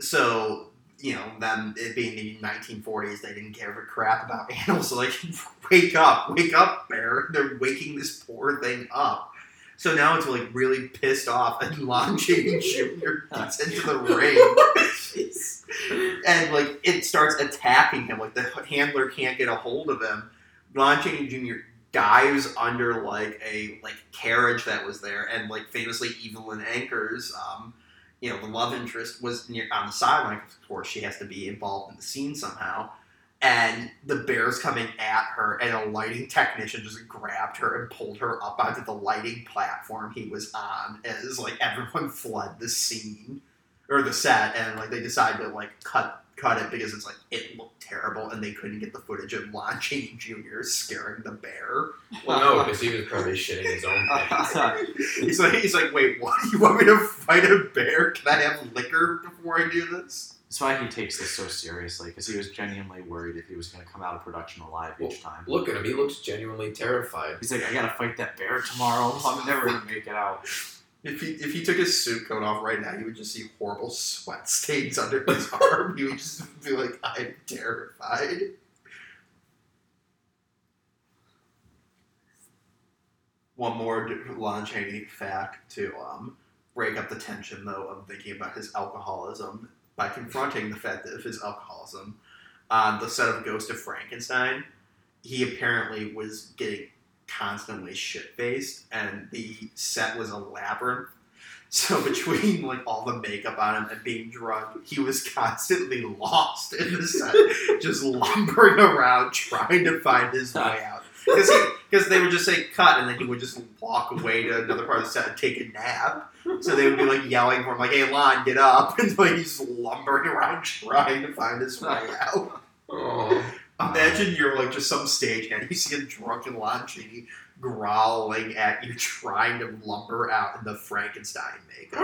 So you know, them it being the 1940s, they didn't give a crap about animals. So like, wake up, wake up, bear! They're waking this poor thing up. So now it's like really pissed off, and Lon Chaney Jr. gets into the ring, and like it starts attacking him. Like the handler can't get a hold of him. Chaney Jr. dives under like a like carriage that was there, and like famously, Evelyn Ankers, um, you know, the love interest was near on the sideline. Of course, she has to be involved in the scene somehow. And the bear's coming at her, and a lighting technician just grabbed her and pulled her up onto the lighting platform he was on. As like everyone fled the scene or the set, and like they decided to like cut cut it because it's like it looked terrible, and they couldn't get the footage of Lon Chaney Jr. scaring the bear. Well, no, because he was probably shitting his own pants. he's like, he's like, wait, what? You want me to fight a bear? Can I have liquor before I do this? That's why he takes this so seriously because he was genuinely worried if he was going to come out of production alive each time. Look at him; he looks genuinely terrified. He's like, I gotta fight that bear tomorrow. I'm never gonna make it out. If he if he took his suit coat off right now, you would just see horrible sweat stains under his arm. You would just be like, I'm terrified. One more Lon Chaney fact to um, break up the tension, though, of thinking about his alcoholism by confronting the fact of his alcoholism. On the set of Ghost of Frankenstein, he apparently was getting constantly shit faced, and the set was a labyrinth. So between like all the makeup on him and being drunk, he was constantly lost in the set, just lumbering around trying to find his way out. Because they would just say cut, and then he would just walk away to another part of the set and take a nap. So they would be like yelling for him, like, "Hey, Lon, get up!" And like he's lumbering around trying to find his way out. Oh, Imagine you're like just some stagehand. You see a drunken Lon Chaney growling at you, trying to lumber out in the Frankenstein makeup.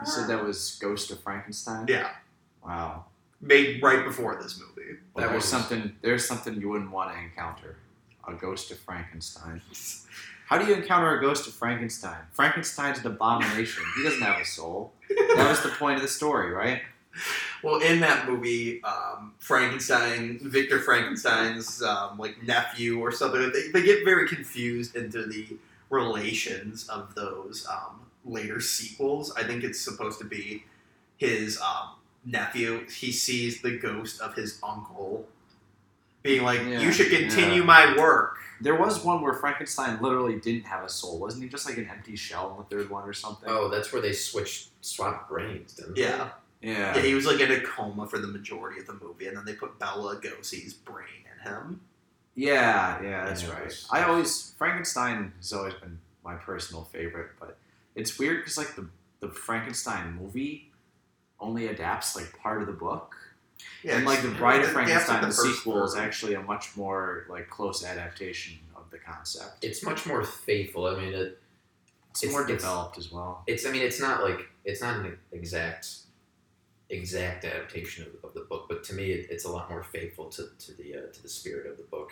You said that was Ghost of Frankenstein. Yeah, Wow. made right before this movie. Well, That there's was- something. There's something you wouldn't want to encounter. A ghost of Frankenstein. How do you encounter a ghost of Frankenstein? Frankenstein's an abomination. He doesn't have a soul. That was the point of the story, right? Well, in that movie, um, Frankenstein, Victor Frankenstein's um, like nephew or something, they, they get very confused into the relations of those um, later sequels. I think it's supposed to be his um, nephew. He sees the ghost of his uncle, being like, Yeah, "You should continue yeah. my work." There was one where Frankenstein literally didn't have a soul. Wasn't he just like an empty shell in the third one or something? Oh, that's where they switched, swapped brains, didn't they? Yeah. Yeah. yeah, he was like in a coma for the majority of the movie, and then they put Bela Lugosi's brain in him. Yeah, yeah, that's Yeah, right. it's- I always Frankenstein has always been my personal favorite, but it's weird because like the the Frankenstein movie only adapts like part of the book, Yeah, and like the it's- Bride of Frankenstein, the, first sequel, is actually a much more like close adaptation of the concept. It's much more faithful. I mean, it, It's, it's- more it's- developed as well. it's. I mean, it's not like it's not an exact, exact adaptation of, of the book, but to me, it, it's a lot more faithful to, to the uh, to the spirit of the book,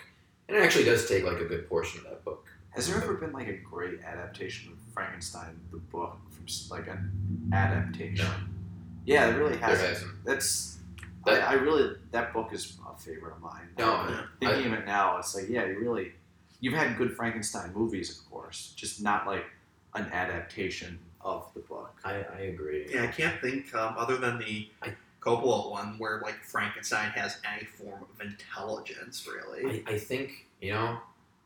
and it actually does take like a good portion of that book. Has there ever been like a great adaptation of Frankenstein the book from like an adaptation? No. Yeah, it really hasn't. hasn't. That's That- I, I really that book is a favorite of mine. No, Uh, thinking of it now, it's like yeah, you really you've had good Frankenstein movies, of course, just not like an adaptation of the book. I, I agree. Yeah, I can't think um, other than the I- Coppola one where like Frankenstein has any form of intelligence, really. I, I think you know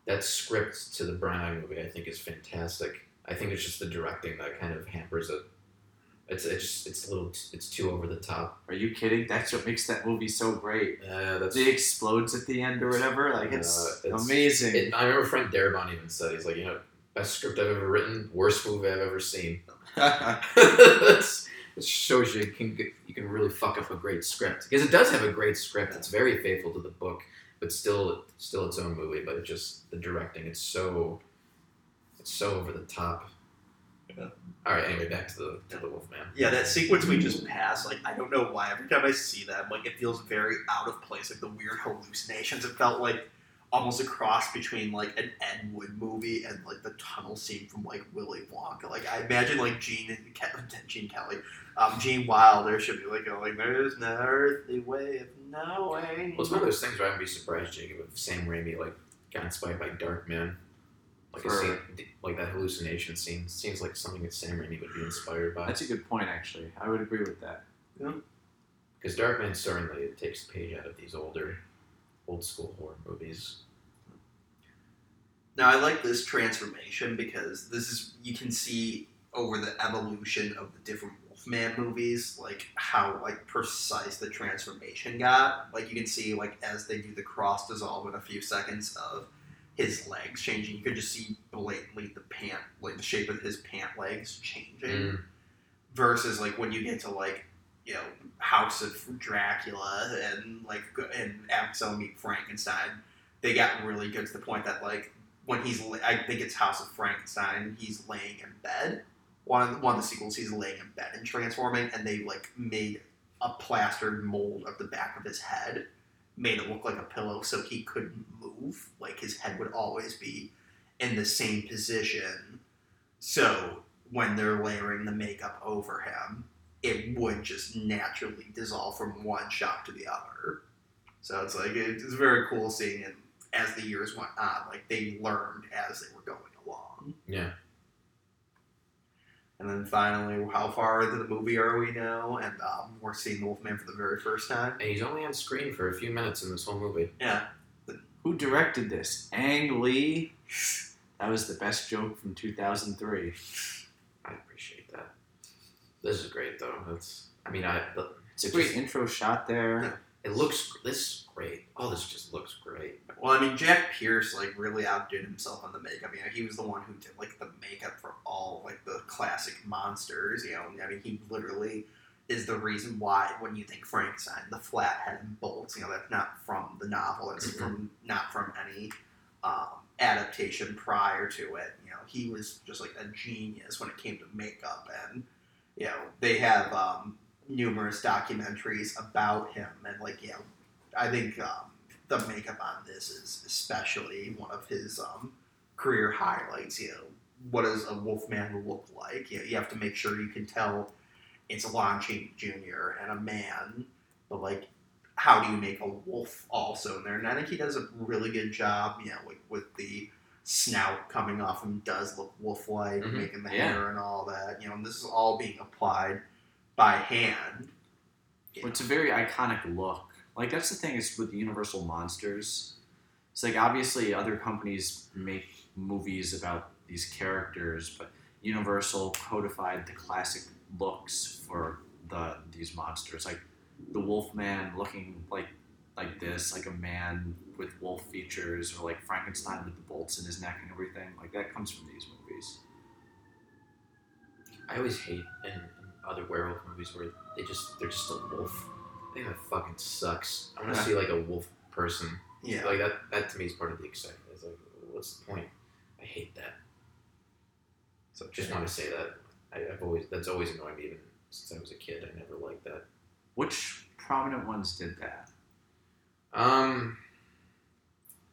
that script to the Branagh movie. I think is fantastic. I think it's just the directing that kind of hampers it. It's it's it's a little t- it's too over the top. Are you kidding? That's what makes that movie so great. Uh, that's It explodes at the end or whatever. Like it's, Uh, it's- amazing. It, I remember Frank Darabont even said he's like you know best script I've ever written, worst movie I've ever seen. It shows you can get, you can really fuck up a great script because it does have a great script. It's very faithful to the book, but still still its own movie. But it just the directing it's so it's so over the top. Yeah. All right. Anyway, back to the to the Wolfman. Yeah, that sequence we just passed, like I don't know why. Every time I see that, like it feels very out of place, like the weird hallucinations. It felt like almost a cross between like an Ed Wood movie and like the tunnel scene from like Willy Wonka. Like I imagine like Gene and Ke- Gene Kelly, um, Gene Wilder should be like going, like "There's no earthly way of knowing." Well, it's one of those things where I'd be surprised, Jacob, if Sam Raimi like got inspired by Darkman. Like a For- scene, like that hallucination scene seems like something that Sam Raimi would be inspired by. That's a good point, actually. I would agree with that. Yeah. Because Darkman certainly takes a page out of these older, old school horror movies. Now I like this transformation because this is you can see over the evolution of the different Wolfman movies, like how like precise the transformation got. Like you can see like as they do the cross dissolve in a few seconds of his legs changing, you could just see blatantly the pant like the shape of his pant legs changing. Mm. Versus like when you get to like you know House of Dracula and like and Axel meet Frankenstein, they got really good to the point that like when he's I think it's House of Frankenstein, he's laying in bed. One of, one of the sequels, he's laying in bed and transforming, and they like made a plastered mold of the back of his head, made it look like a pillow, so he couldn't move. Like his head would always be in the same position. So when they're layering the makeup over him, it would just naturally dissolve from one shot to the other. So it's like it's a very cool seeing it as the years went on. Like they learned as they were going along. Yeah. And then finally, how far into the movie are we now? And um, we're seeing the Wolfman for the very first time. And he's only on screen for a few minutes in this whole movie. Yeah, Who directed this? Ang Lee. That was the best joke from 2003. I appreciate that. This is great though. It's I mean I the, It's a great intro shot there. it looks this is great. Oh, this just looks great. Well, I mean, Jack Pierce like really outdid himself on the makeup. You know, he was the one who did like the makeup for all like the classic monsters. You know, I mean, he literally is the reason why when you think Frankenstein, the flat head and bolts. You know, that's not from the novel. It's Mhm. from not from any um, adaptation prior to it. You know, he was just like a genius when it came to makeup, and you know they have um, numerous documentaries about him, and like you know, I think um, the makeup on this is especially one of his um, career highlights. You know, what does a Wolfman look like? You, know, you have to make sure you can tell it's a Lon Chaney Jr. and a man, but like how do you make a wolf also in there? And I think he does a really good job, you know, with, with the snout coming off him does look wolf like, Mhm. making the Yeah. hair and all that. You know, and this is all being applied by hand. It's a very iconic look. Like that's the thing is with the Universal Monsters. It's like obviously other companies make movies about these characters, but Universal codified the classic looks for the these monsters. Like the Wolfman looking like like this, like a man with wolf features, or like Frankenstein with the bolts in his neck and everything. Like that comes from these movies. I always hate in, in other werewolf movies where they just they're just a wolf. I think that fucking sucks. I want to see like a wolf person. Yeah. Like that. That to me is part of the excitement. It's like, what's the point? I hate that. So just want to say that. I, I've always that's always annoyed me even since I was a kid. I never liked that. Which prominent ones did that? Um,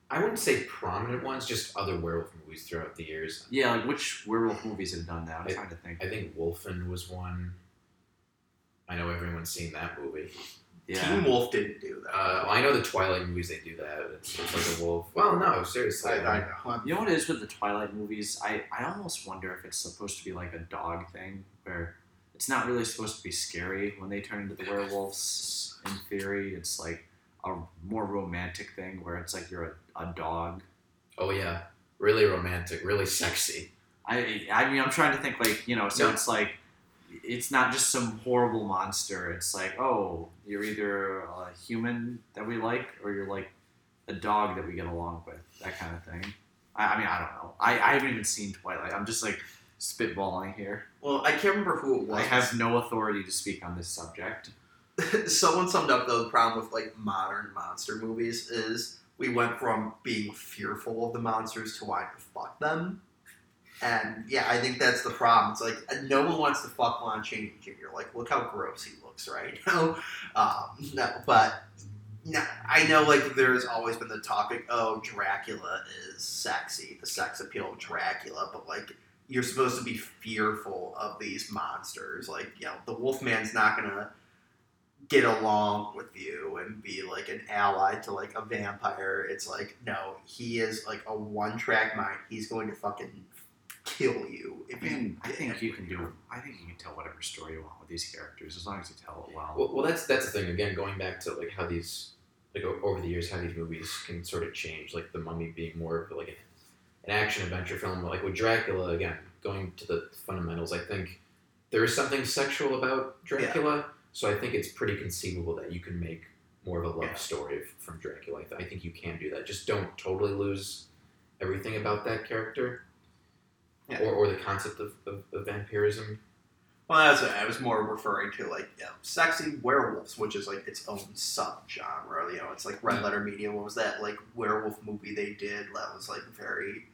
I wouldn't say prominent ones, just other werewolf movies throughout the years. Yeah, like which werewolf movies have done that? I'm I- trying to think. I think Wolfen was one. I know everyone's seen that movie. Yeah. Teen Wolf didn't do that. Uh, well, I know the Twilight movies. They do that. It's, it's like a wolf. Well, no, seriously. I, I know. You know what it is with the Twilight movies? I, I almost wonder if it's supposed to be like a dog thing where it's not really supposed to be scary when they turn into the werewolves. In theory, it's like a more romantic thing where it's like you're a, a dog. Oh yeah, really romantic, really sexy. I I mean I'm trying to think like you know so it's like it's not just some horrible monster. It's like oh you're either a human that we like or you're like a dog that we get along with that kind of thing. I, I mean I don't know. I, I haven't even seen Twilight. I'm just like spitballing here. Well, I can't remember who it was. I have no authority to speak on this subject. Someone summed up the problem with like modern monster movies is we went from being fearful of the monsters to wanting to fuck them. And yeah, I think that's the problem. It's like uh, no one wants to fuck Lon Chaney Jr. Like, look how gross he looks right now. Um, no, but no, I know like there's always been the topic, oh, Dracula is sexy, the sex appeal of Dracula, but like you're supposed to be fearful of these monsters. Like, you know, the Wolfman's not gonna get along with you and be like an ally to like a vampire. It's like, no, he is like a one track mind. He's going to fucking kill you if I you mean, I think you can do. I think you can tell whatever story you want with these characters as long as you tell it well. Well, well, that's that's the thing. Again, going back to like how these like over the years how these movies can sort of change. Like the Mummy being more of like an, an action adventure film. Like with Dracula, again, going to the fundamentals. I think there is something sexual about Dracula. So I think it's pretty conceivable that you can make more of a love Yeah. story from Dracula. I, th- I think you can do that. Just don't totally lose everything about that character. Yeah. Or, or the concept of, of, of vampirism. Well, that's what I was more referring to, like you know, sexy werewolves, which is like its own subgenre. You know, it's like Red Letter Media. What was that like werewolf movie they did that was like very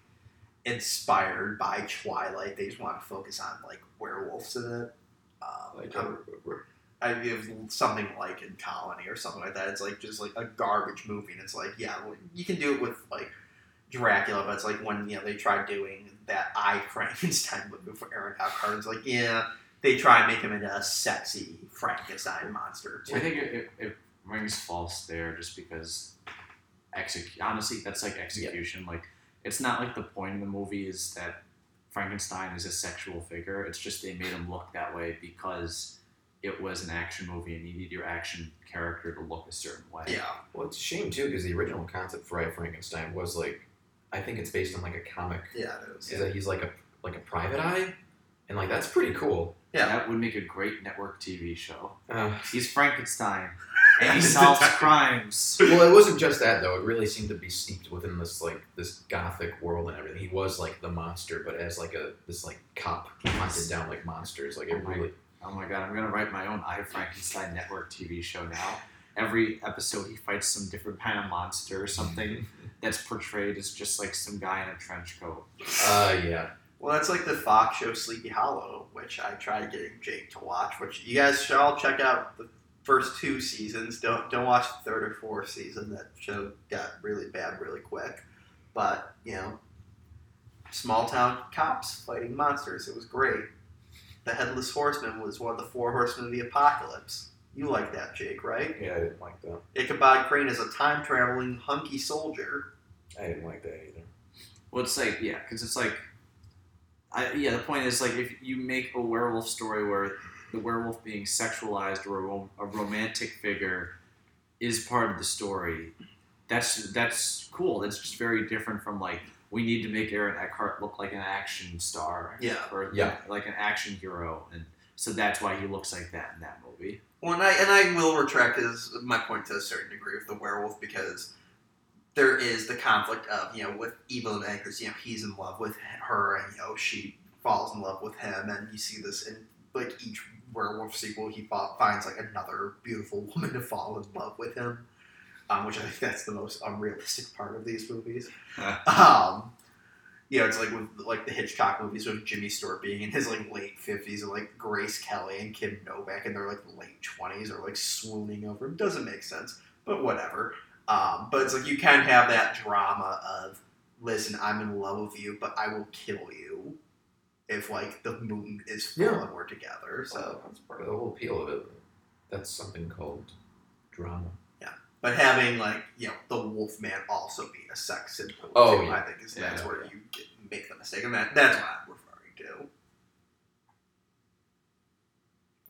inspired by Twilight? They just want to focus on like werewolves in it. Um, Like, I give something like in Colony or something like that. It's like just like a garbage movie, and it's like, yeah, well, you can do it with like Dracula, but it's like when you know they tried doing that I Frankenstein movie for Aaron Eckhart. It's like, yeah, they try and make him into a sexy Frankenstein monster. Too. I think it, it, it rings false there just because exec- honestly that's like execution like it's not like the point of the movie is that Frankenstein is a sexual figure it's just they made him look that way because it was an action movie and you need your action character to look a certain way yeah, Well, it's a shame too because the original concept for I Frankenstein was like, I think it's based on like a comic. yeah, it is. Is that he's like a like a private eye, and like that's pretty cool. Yeah. that would make a great network TV show Uh, he's Frankenstein and he solves crimes well, it wasn't just that though. It really seemed to be steeped within this like this gothic world and everything. He was like the monster, but as like a this like cop hunted down like monsters. Like it Oh really. Oh my god I'm gonna write my own I Frankenstein network TV show now every episode he fights some different kind of monster or something that's portrayed as just like some guy in a trench coat. Uh, yeah. Well, that's like the Fox show Sleepy Hollow, which I tried getting Jake to watch. Which you guys should all check out the first two seasons. Don't don't watch the third or fourth season. That show got really bad really quick. But you know, small town cops fighting monsters. It was great. The Headless Horseman was one of the four horsemen of the apocalypse. You like that, Jake, right? Yeah, I didn't like that. Ichabod Crane is a time traveling hunky soldier. I didn't like that either. Well, it's like yeah, because it's like, I yeah. The point is like if you make a werewolf story where the werewolf being sexualized or a, rom- a romantic figure is part of the story, that's that's cool. That's just very different from like we need to make Aaron Eckhart look like an action star Yeah. or Yeah. like an action hero, and so that's why he looks like that in that movie. Well, and I, and I will retract his my point to a certain degree with the werewolf because there is the conflict of you know with Evelyn Ankers, you know he's in love with her and you know she falls in love with him, and you see this in like each werewolf sequel he fa- finds like another beautiful woman to fall in love with him, um, which I think that's the most unrealistic part of these movies. um, you know, it's like with like the Hitchcock movies with Jimmy Stewart being in his like late fifties, and like Grace Kelly and Kim Novak in their like late twenties are like swooning over him. Doesn't make sense, but whatever. Um, but it's like you can have that drama of, listen, I'm in love with you, but I will kill you if like the moon is full Yeah. and we're together. So, So that's part of the whole appeal of it. That's something called drama. But having like you know the Wolfman also be a sex symbol Oh, too, yeah. I think is that's Yeah. where you get, make the mistake, and that that's what I'm referring to.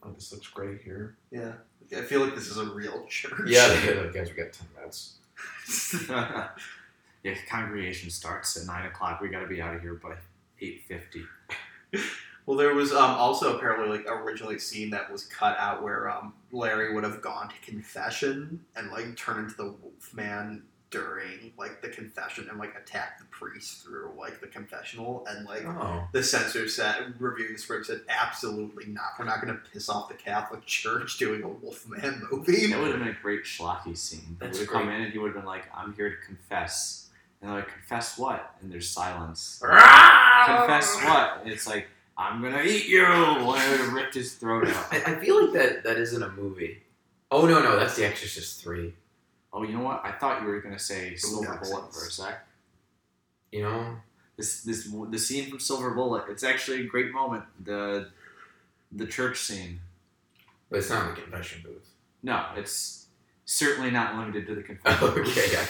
Oh, this looks great here. Yeah, I feel like this is a real church. Yeah, guys, we got ten minutes. yeah, congregation starts at nine o'clock. We got to be out of here by eight fifty. Well, there was um, also apparently like originally a scene that was cut out where um, Larry would have gone to confession and like turn into the Wolfman during like the confession and like attack the priest through like the confessional and like Oh, the censor said reviewing the script said absolutely not. We're not going to piss off the Catholic Church doing a Wolfman movie. That would have been a great schlocky scene. That's he would have come in and he would have been like, "I'm here to confess," and they're like, "Confess what?" And there's silence. confess what? And it's like, "I'm gonna eat you." Would ripped his throat out. I, I feel like that that isn't a movie. Oh no, no, that's The Exorcist three. Oh, you know what? I thought you were gonna say Silver Bullet Saints. for a sec. You know, This this the scene from Silver Bullet. It's actually a great moment. The the church scene. but it's not in the confession booth. No, it's certainly not limited to the confession. okay, yeah.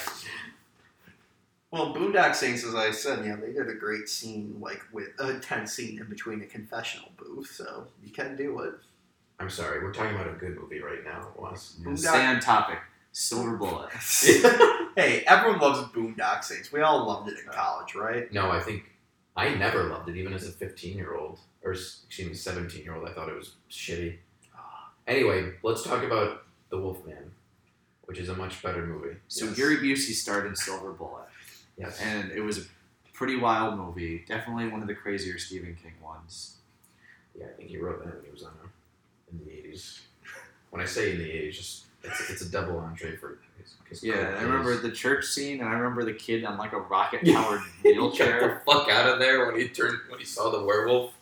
Well, Boondock Saints, as I said, yeah, they did a great scene, like with a tense scene in between a confessional booth, so you can do it. I'm sorry, we're talking about a good movie right now, Was. Yeah, Stay on topic. Silver Bullet. hey, everyone loves Boondock Saints. We all loved it in college, right? No, I think I never loved it, even as a 15 year old, or excuse me, 17 year old. I thought it was shitty. Ah. Anyway, let's talk about The Wolfman, which is a much better movie. So Yes. Gary Busey starred in Silver Bullet, Yes. and it was a pretty wild movie. Definitely one of the crazier Stephen King ones. Yeah, I think he wrote that when he was on in the 80s. When I say in the 80s, just it's, it's a double entree for his, Yeah, I remember the church scene, and I remember the kid on like a rocket powered wheelchair. the fuck out of there when he turned when he saw the werewolf.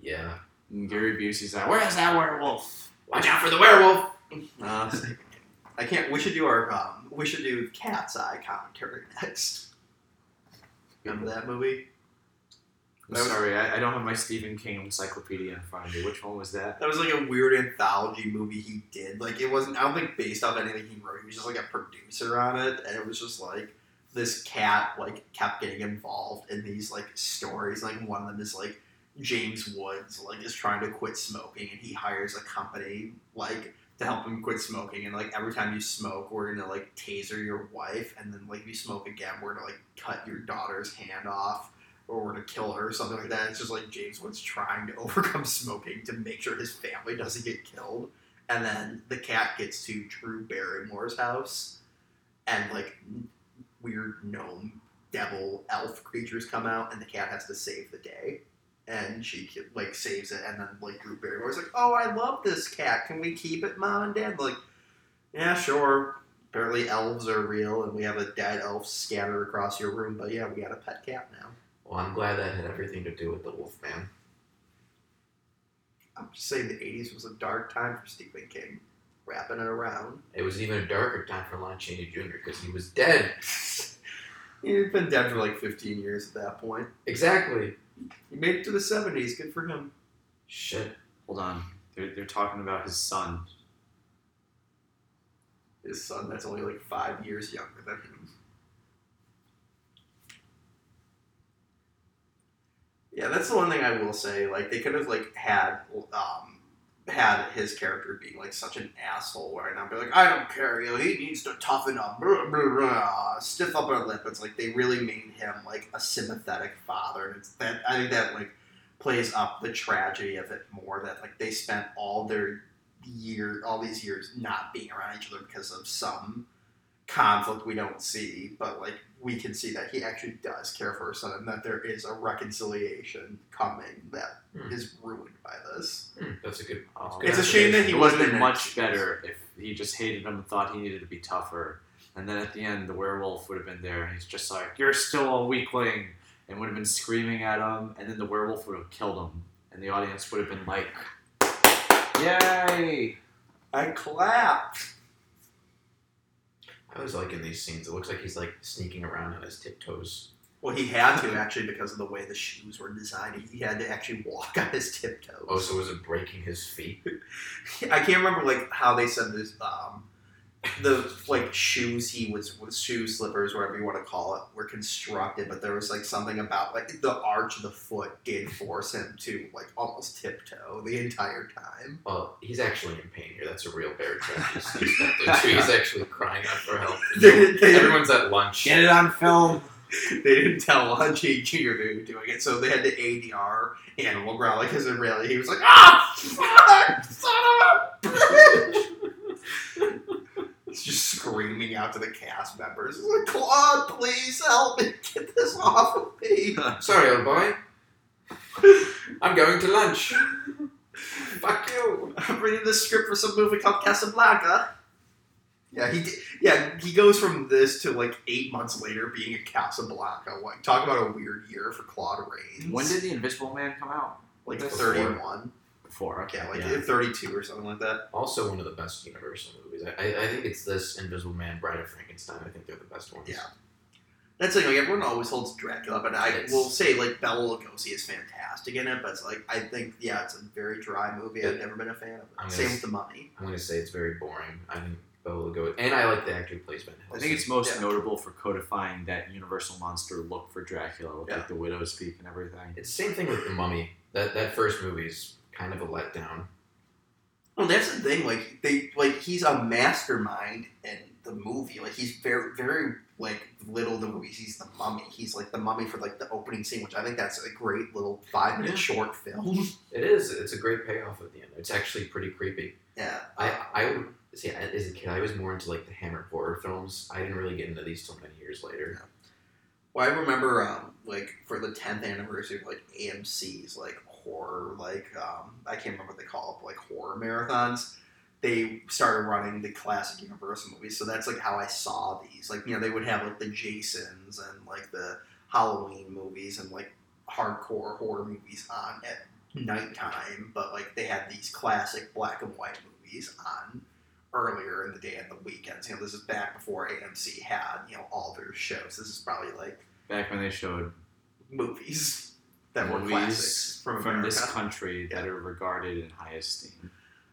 Yeah. And Gary Busey's like, "Where's that werewolf?" Watch out for the werewolf. Uh, I can't. We should do our. Um, we should do Cat's Eye commentary next. Remember that movie? I'm sorry, I, I don't have my Stephen King encyclopedia in front of me. Which one was that? That was like a weird anthology movie he did. Like it wasn't. I don't think based off anything he wrote. He was just like a producer on it, and it was just like this cat like kept getting involved in these like stories. Like one of them is like James Woods like is trying to quit smoking, and he hires a company like to help him quit smoking. And like every time you smoke, we're gonna like taser your wife, and then like if you smoke again, we're gonna like cut your daughter's hand off. Or we're gonna kill her or something like that. It's just like James Woods trying to overcome smoking to make sure his family doesn't get killed. And then the cat gets to Drew Barrymore's house, and like weird gnome, devil, elf creatures come out, and the cat has to save the day. And she like saves it, and then like Drew Barrymore's like, "Oh, I love this cat. Can we keep it, mom and dad?" Like, Yeah, sure. Apparently, elves are real, and we have a dead elf scattered across your room. But yeah, we got a pet cat now. Well, I'm glad that had everything to do with the Wolfman. I'm just saying, the '80s was a dark time for Stephen King, wrapping it around. It was even a darker time for Lon Chaney Jr. because he was dead. He'd been dead for like 15 years at that point. Exactly. He made it to the 70s. Good for him. Shit. Hold on. They're, they're talking about his son. His son, that's only like five years younger than him. Yeah, that's the one thing I will say. Like, they could have like had um, had his character being like such an asshole, right now be like, I don't care, you know, he needs to toughen up, blah, blah, blah, stiff up her lip. It's like they really made him like a sympathetic father, and it's that I think that like plays up the tragedy of it more. That like they spent all their year, all these years not being around each other because of some conflict we don't see, but like we can see that he actually does care for her son, and that there is a reconciliation coming that Hmm. is ruined by this. Hmm, that's a good. That's Oh. good It's a shame that he would wasn't have in been much better if he just hated him and thought he needed to be tougher. And then at the end, the werewolf would have been there, and he's just like, "You're still a weakling," and would have been screaming at him. And then the werewolf would have killed him, and the audience would have been like, "Yay!" I clapped. I was liking these scenes. It looks like he's like sneaking around on his tiptoes. Well, he had to actually because of the way the shoes were designed. He had to actually walk on his tiptoes. Oh, so was it breaking his feet? I can't remember like how they said this. Um, the like shoes he was was shoe slippers, whatever you want to call it, were constructed, but there was like something about like the arch of the foot did force him to like almost tiptoe the entire time. Well, he's actually in pain here. That's a real bear trap. He's, he's, got there, too. He's actually crying out for help. They- they- Everyone's at lunch. Get it on film. they didn't tell Lon Chaney Junior they were doing it, so they had to ADR Animal Growl because it really he was like, ah, fuck, son of a bitch. He's just screaming out to the cast members. He's like, Claude, please help me get this off of me. Sorry, old boy. I'm going to lunch. Fuck you. I'm reading the script for some movie called Casablanca. Yeah, he did, yeah he goes from this to like eight months later being a Casablanca. Like, talk about a weird year for Claude Rains. When did the Invisible Man come out? like Before. thirty-one? Before. Okay. Yeah, like yeah. 32 or something like that. Also, one of the best Universal movies. I, I, I think it's this Invisible Man, Bride of Frankenstein. I think they're the best ones. Yeah. That's the thing, like everyone always holds Dracula, but I It's- will say like Bela Lugosi is fantastic in it, but it's like I think yeah, it's a very dry movie. I've never been a fan of it. I'm Same with the Mummy. I'm going to say it's very boring. I think Bela Lugosi. And I like the actor who plays Van I think it's most Yeah. notable for codifying that universal monster look for Dracula with Yeah. like the widow's peak and everything. It's the same thing with The Mummy. That, that first movie is kind of a letdown. Well, that's the thing. Like they like he's a mastermind in the movie. Like he's very very like little the movies. He's the Mummy. He's like the Mummy for like the opening scene, which I think that's a great little five minute Yeah. short film. It is. It's a great payoff at the end. It's actually pretty creepy. yeah. I I would see as a kid I was more into like the Hammer horror films. I didn't really get into these till many years later. Well, I remember um, like for the tenth anniversary of like AMC's like horror like um, I can't remember what they call it, but, like horror marathons. They started running the classic Universal movies, so that's like how I saw these. Like you know they would have like the Jasons and like the Halloween movies and like hardcore horror movies on at nighttime, but like they had these classic black and white movies on earlier in the day and the weekends. You know, this is back before AMC had, you know, all their shows. This is probably like Back when they showed movies that were movies classics from, America. this country that are regarded in high esteem.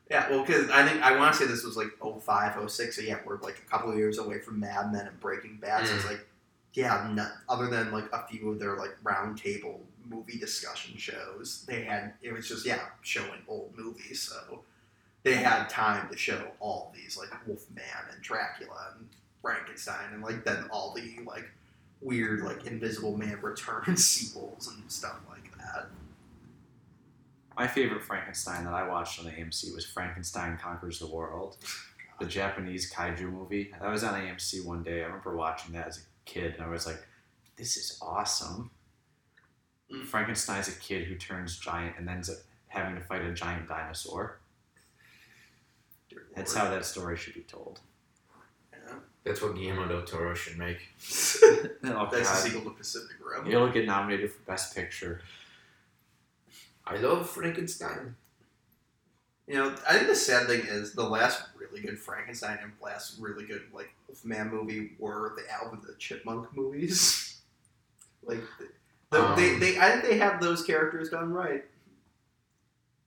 Yeah, well, because I think I want to say this was like 05, 06, so yeah, we're like a couple of years away from Mad Men and Breaking Bad. So it's Mm. like, yeah, other than like a few of their like round table movie discussion shows, they had it was just yeah showing old movies. So they had time to show all these like Wolfman and Dracula and Frankenstein and like then all the like weird like Invisible Man return sequels and stuff like that. My favorite Frankenstein that I watched on the AMC was Frankenstein Conquers the World, the Japanese kaiju movie. That was on AMC one day. I remember watching that as a kid, and I was like, "This is awesome." Mm. Frankenstein's a kid who turns giant and ends up having to fight a giant dinosaur. That's how that story should be told. Yeah. That's what Guillermo del Toro should make. Oh, That's the God. sequel to Pacific Rim. He'll get nominated for Best Picture. I love Frankenstein. You know, I think the sad thing is the last really good Frankenstein and last really good like Wolfman movie were the Alvin the Chipmunk movies. like, the, the, they, Um. they, I think they have those characters done right.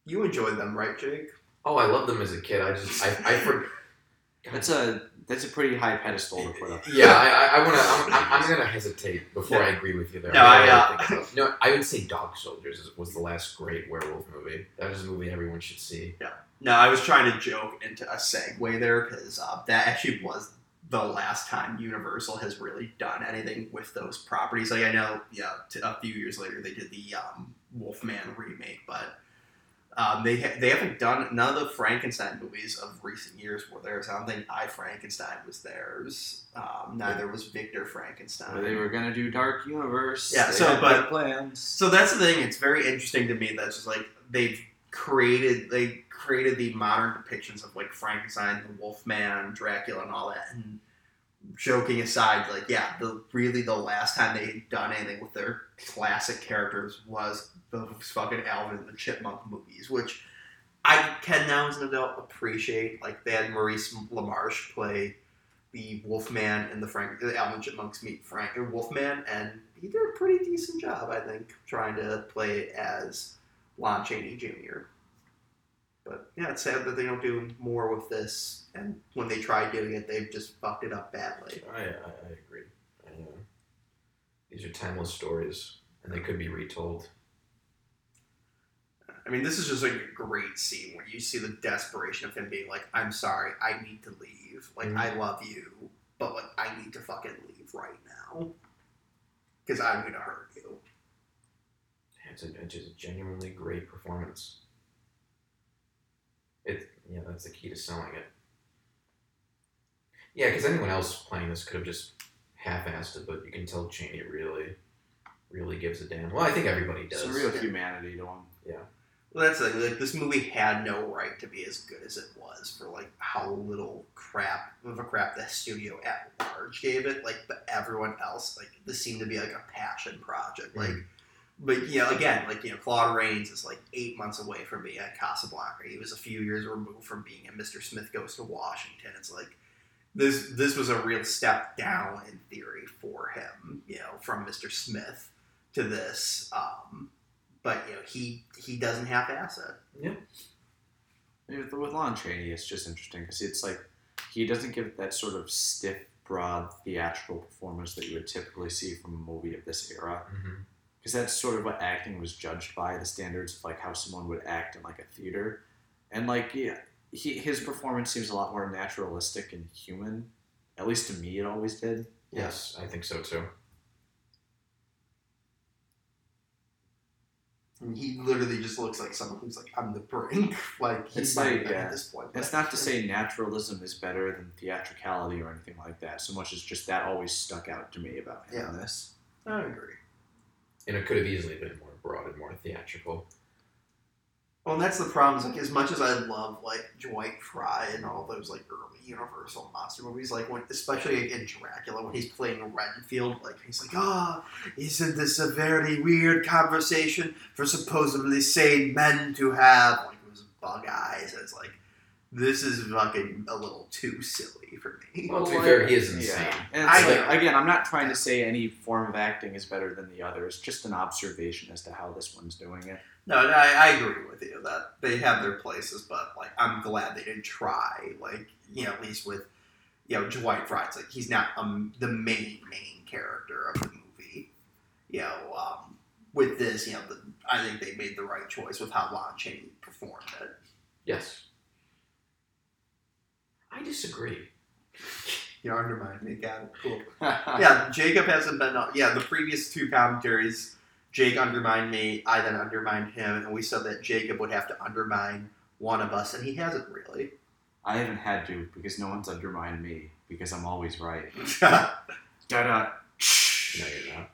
You enjoyed them, right, Jake? Oh, I loved them as a kid. I just, I, I for, That's a that's a pretty high pedestal to put up. yeah, I, I, I want to. I'm, I'm, I'm gonna hesitate before I agree with you there. No, I, really uh, no, I would say Dog Soldiers was the last great werewolf movie. That is a movie everyone should see. Yeah. No, I was trying to joke into a segue there because uh, that actually was the last time Universal has really done anything with those properties. Like I know, yeah, t- a few years later they did the um, Wolfman remake, but um, they ha- they haven't done none of the Frankenstein movies of recent years were theirs. I don't think I Frankenstein was theirs. Um, neither was Victor Frankenstein. Where they were gonna do Dark Universe. Yeah, they so, but- plans. So that's the thing. It's very interesting to me. That's just like they've created they created the modern depictions of like Frankenstein, the Wolfman, Dracula, and all that. And joking aside, like yeah, the really the last time they done anything with their classic characters was the fucking Alvin and the Chipmunk movies, which I can now as an adult appreciate. Like they had Maurice LaMarche play the Wolfman and the Frank the Alvin Chipmunks meet Frank or Wolfman, and he did a pretty decent job, I think, trying to play as Lon Chaney Jr. But yeah, it's sad that they don't do more with this, and when they try doing it, they've just fucked it up badly. I, I, I agree. I, uh, these are timeless stories, and they could be retold. I mean, this is just like a great scene where you see the desperation of him being like, "I'm sorry, I need to leave. Like, Mhm. I love you, but like, I need to fucking leave right now because I'm gonna hurt you." It's a, it's just a genuinely great performance. It yeah, that's the key to selling it. Yeah, because anyone else playing this could have just half-assed it, but you can tell Chaney really, really gives a damn. Well, I think everybody does. Some real humanity to him. Well, that's thing. Like, this movie had no right to be as good as it was for like how little crap of a crap the studio at large gave it. Like, but everyone else, like, this seemed to be like a passion project. Like, but you know, again, like you know, Claude Rains is like eight months away from being at Casablanca. He was a few years removed from being in Mr. Smith Goes to Washington. It's like this. This was a real step down in theory for him. You know, from Mr. Smith to this. Um, but you know, he he doesn't have ass it. With, with Lon Chaney, it's just interesting because it's like he doesn't give that sort of stiff, broad theatrical performance that you would typically see from a movie of this era. Mm-hmm. Because that's sort of what acting was judged by the standards of like how someone would act in like a theater, and like yeah, he his performance seems a lot more naturalistic and human. At least to me, it always did. Yes, I think so too. And he literally just looks like someone who's like on the brink. Like he's It's not like, even uh, at this point. That's not to say naturalism is better than theatricality or anything like that, so much as just that always stuck out to me about him in this. I agree. And it could have easily been more broad and more theatrical. Well, and that's the problem. Is like as much as I love like Dwight Frye and all those like early Universal monster movies, like when especially in Dracula when he's playing Renfield, like he's like, ah, isn't this a very weird conversation for supposedly sane men to have? Like it was bug eyes. It's like this is fucking a little too silly for me. Well, to be fair, he is insane. Yeah. And I like, again, I'm not trying to say any form of acting is better than the other. It's just an observation as to how this one's doing it. No, I, I agree with you that they have their places, but like I'm glad they didn't try. Like you know, at least with you know Dwight Frye, it's like he's not um, the main main character of the movie. You know, um, with this, you know, the, I think they made the right choice with how Lon Chaney performed it. Yes. I disagree. You undermined me, got it. Cool. yeah, Jacob hasn't been. on- Yeah, the previous two commentaries, Jake undermined me. I then undermined him, and we said that Jacob would have to undermine one of us, and he hasn't really. I haven't had to because no one's undermined me because I'm always right. All Da-da. No, you're not.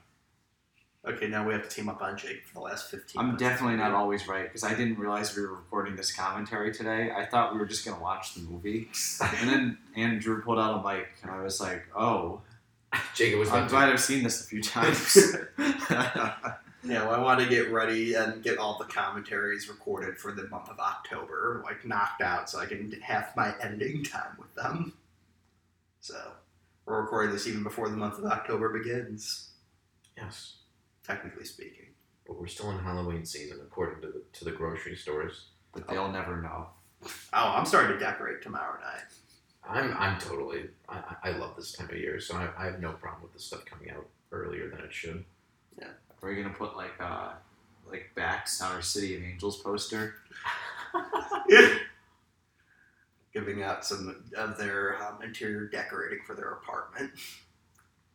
Okay, now we have to team up on Jake for the last fifteen. I'm minutes. definitely not always right because I didn't realize we were recording this commentary today. I thought we were just gonna watch the movie, and then Andrew pulled out a mic, and I was like, "Oh, Jacob was I'm glad to, I've seen this a few times." Yeah, know, I want to get ready and get all the commentaries recorded for the month of October, like knocked out, so I can have my editing time with them. So we're recording this even before the month of October begins, yes, technically speaking. but we're still in Halloween season according to the to the grocery stores. but they'll never know. Oh, I'm starting to decorate tomorrow night. I'm I'm totally I, I I love this time of year, so I, I have no problem with this stuff coming out earlier than it should. Are we gonna put like uh like backs on our City of Angels poster? Giving out some of their um, interior decorating for their apartment.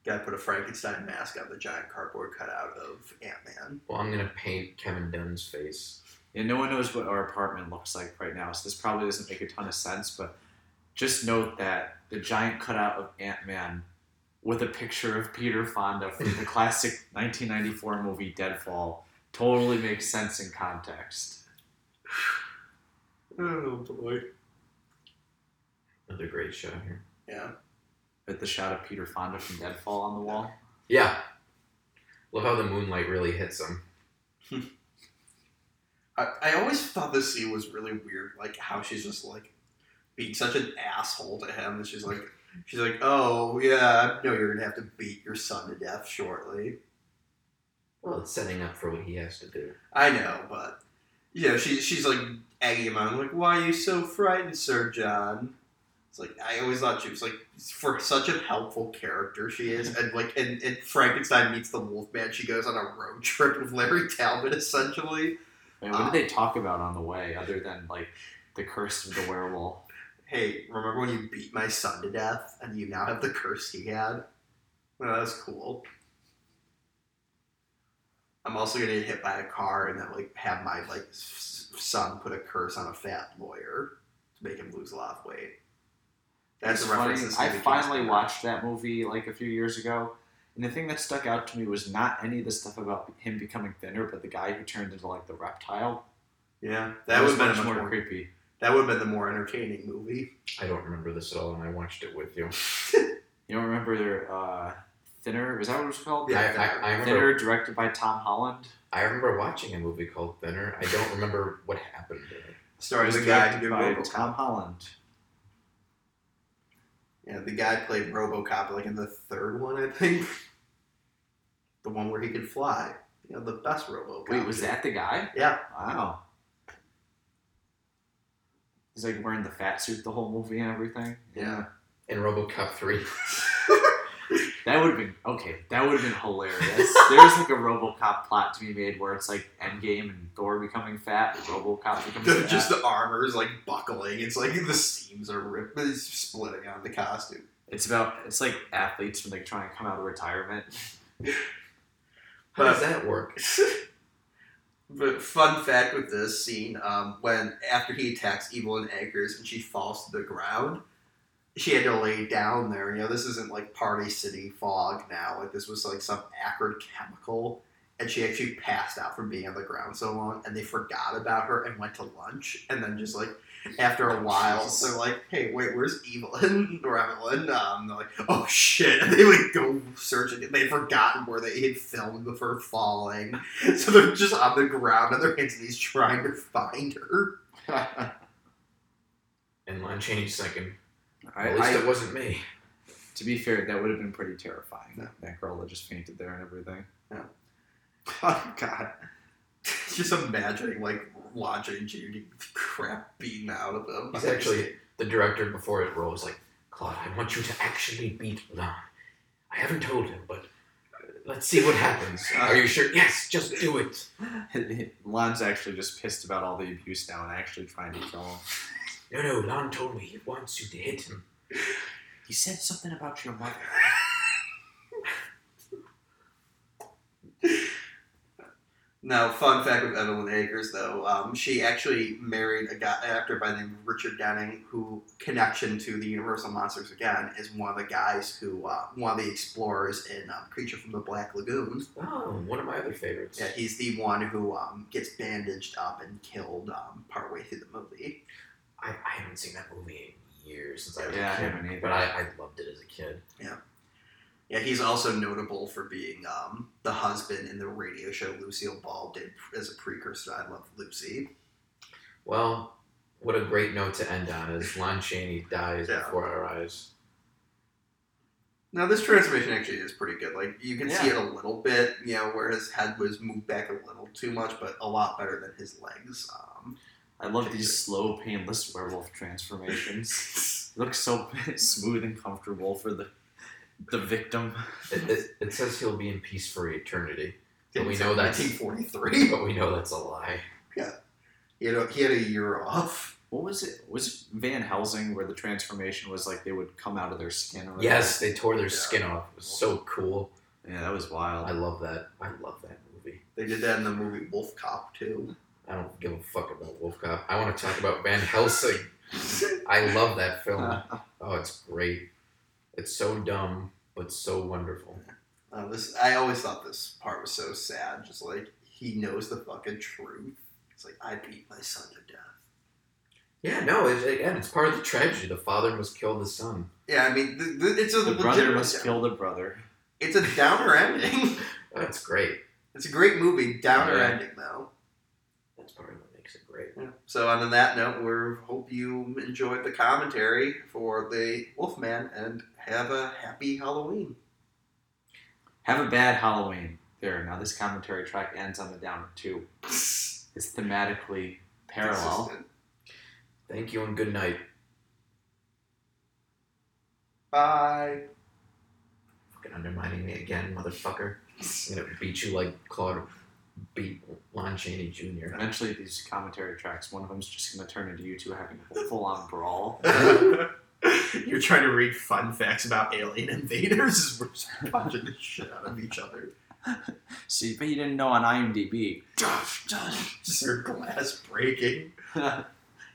Got to put a Frankenstein mask on the giant cardboard cutout of Ant Man. Well, I'm gonna paint Kevin Dunn's face. Yeah, no one knows what our apartment looks like right now, so this probably doesn't make a ton of sense. But just note that the giant cutout of Ant Man with a picture of Peter Fonda from the classic 1994 movie Deadfall totally makes sense in context. Oh boy. Another great shot here. Yeah. With the shot of Peter Fonda from Deadfall on the wall. Yeah. Love how the moonlight really hits him. I, I always thought this scene was really weird, like how she's just like being such an asshole to him. And she's like, she's like, oh yeah, I know you're gonna have to beat your son to death shortly. Well, it's setting up for what he has to do. I know, but you know, she, she's like egging him on, like, why are you so frightened, Sir John? It's like I always thought she was like for such a helpful character she is, and like and, and Frankenstein meets the Wolfman, she goes on a road trip with Larry Talbot essentially. And what did uh, they talk about on the way other than like the curse of the werewolf? Hey, remember when you beat my son to death and you now have the curse he had? Well, that was cool. I'm also gonna get hit by a car and then like have my like s- son put a curse on a fat lawyer to make him lose a lot of weight. That's It's a reference. funny, to I finally watched that movie like a few years ago, and the thing that stuck out to me was not any of the stuff about him becoming thinner, but the guy who turned into like the reptile. Yeah, that would was much much more, more. creepy. That would have been the more entertaining movie. I don't remember this at all, and I watched it with you. You don't remember uh, Thinner? Was that what it was called? I, I, I remember Thinner, directed by Tom Holland. I remember watching a movie called Thinner. I don't remember what happened in it. It Starring the guy who directed did by Tom Holland. Yeah, the guy played RoboCop like in the third one, I think. The one where he could fly. You know, the best RoboCop. Wait, was that the guy? Yeah. Wow. He's like wearing the fat suit the whole movie and everything. Yeah. In RoboCop 3. That would have been okay. That would have been hilarious. There's like a RoboCop plot to be made where it's like Endgame and Thor becoming fat, RoboCop becomes The- fat. just the armor is like buckling. It's like the seams are ripping, splitting on the costume. It's about it's like athletes when they try and come out of retirement. How does that work? But fun fact with this scene, um, when after he attacks Evelyn Ankers and she falls to the ground, she had to lay down there. You know, this isn't like Party City fog now. Like this was like some acrid chemical, and she actually passed out from being on the ground so long. And they forgot about her and went to lunch. And then just like after a while, So they're like, "Hey, wait, where's Evelyn or Evelyn?" Um, they're like, "Oh shit!" And they like go searching. They'd forgotten where they had filmed of her falling. So they're just on the ground on their hands and knees trying to find her. And line change second. I, At least I- it wasn't me. to be fair, that would have been pretty terrifying. Yeah. That girl that just fainted there and everything. Yeah. Oh God. just imagining like watching Judy crap beaten out of him. He's actually the director before it rolls like, Claude, I want you to actually beat Lon. I haven't told him, but uh, let's see what happens. Are you sure? Yes, just do it. Lon's actually just pissed about all the abuse now and actually trying to kill him. No, no, Lon told me he wants you to hit him. He said something about your mother. Now, fun fact with Evelyn Ankers, though, um, she actually married a guy, actor by the name of Richard Denning, who connection to the Universal Monsters again is one of the guys who, uh, one of the explorers in um, Creature from the Black Lagoon. Oh, one of my other favorites. Yeah, he's the one who um, gets bandaged up and killed um, partway through the movie. I, I haven't seen that movie in years since I was Yeah, I a kid, haven't but I, I loved it as a kid. Yeah, he's also notable for being um, the husband in the radio show Lucille Ball did as a precursor to I Love Lucy. Well, what a great note to end on is Lon Chaney dies Yeah. before our eyes. Now this transformation actually is pretty good. Like you can see it a little bit, you know, where his head was moved back a little too much, but a lot better than his legs. Um, I love these slow, painless werewolf transformations. It looks so smooth and comfortable for the the victim. It, it, it says he'll be in peace for eternity, But we it's know that's- 1943. but we know that's a lie. He had a, he had a year off. What was it? Was it Van Helsing where the transformation was like they would come out of their skin? Or Yes, they tore their Yeah. skin off. It was so cool. Yeah, that was wild. I love that. I love that movie. They did that in the movie Wolf Cop too. I don't give a fuck about Wolf Cop. I want to talk about Van Helsing. I love that film. Oh, it's great. It's so dumb, but so wonderful. Uh, this I always thought this part was so sad. Just like he knows the fucking truth. It's like I beat my son to death. Yeah, no, it's, again, it's part of the tragedy. The father must kill the son. Yeah, I mean, the, the, it's a the brother must down- kill the brother. It's a downer ending. That's great. it's a great movie. Downer Yeah. ending though. That's part of what makes it great. Yeah. So on that note, we hope you enjoyed the commentary for the Wolfman and have a happy Halloween. Have a bad Halloween. There. Now this commentary track ends on the downer two. It's thematically parallel. Consistent. Thank you and good night. Bye. Fucking undermining me again, motherfucker. I'm gonna beat you like Claude beat Lon Chaney Jr. Eventually, these commentary tracks, one of them's just going to turn into you two having a full on brawl. You're trying to read fun facts about alien invaders as we're just punching the shit out of each other. See, but you didn't know on IMDb. Just her glass breaking.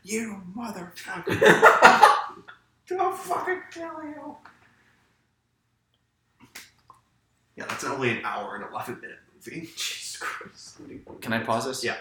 You motherfucker. I'll fucking kill you. Yeah, that's only an hour and 11 minute movie. Jesus Christ. Can I pause this? Yeah.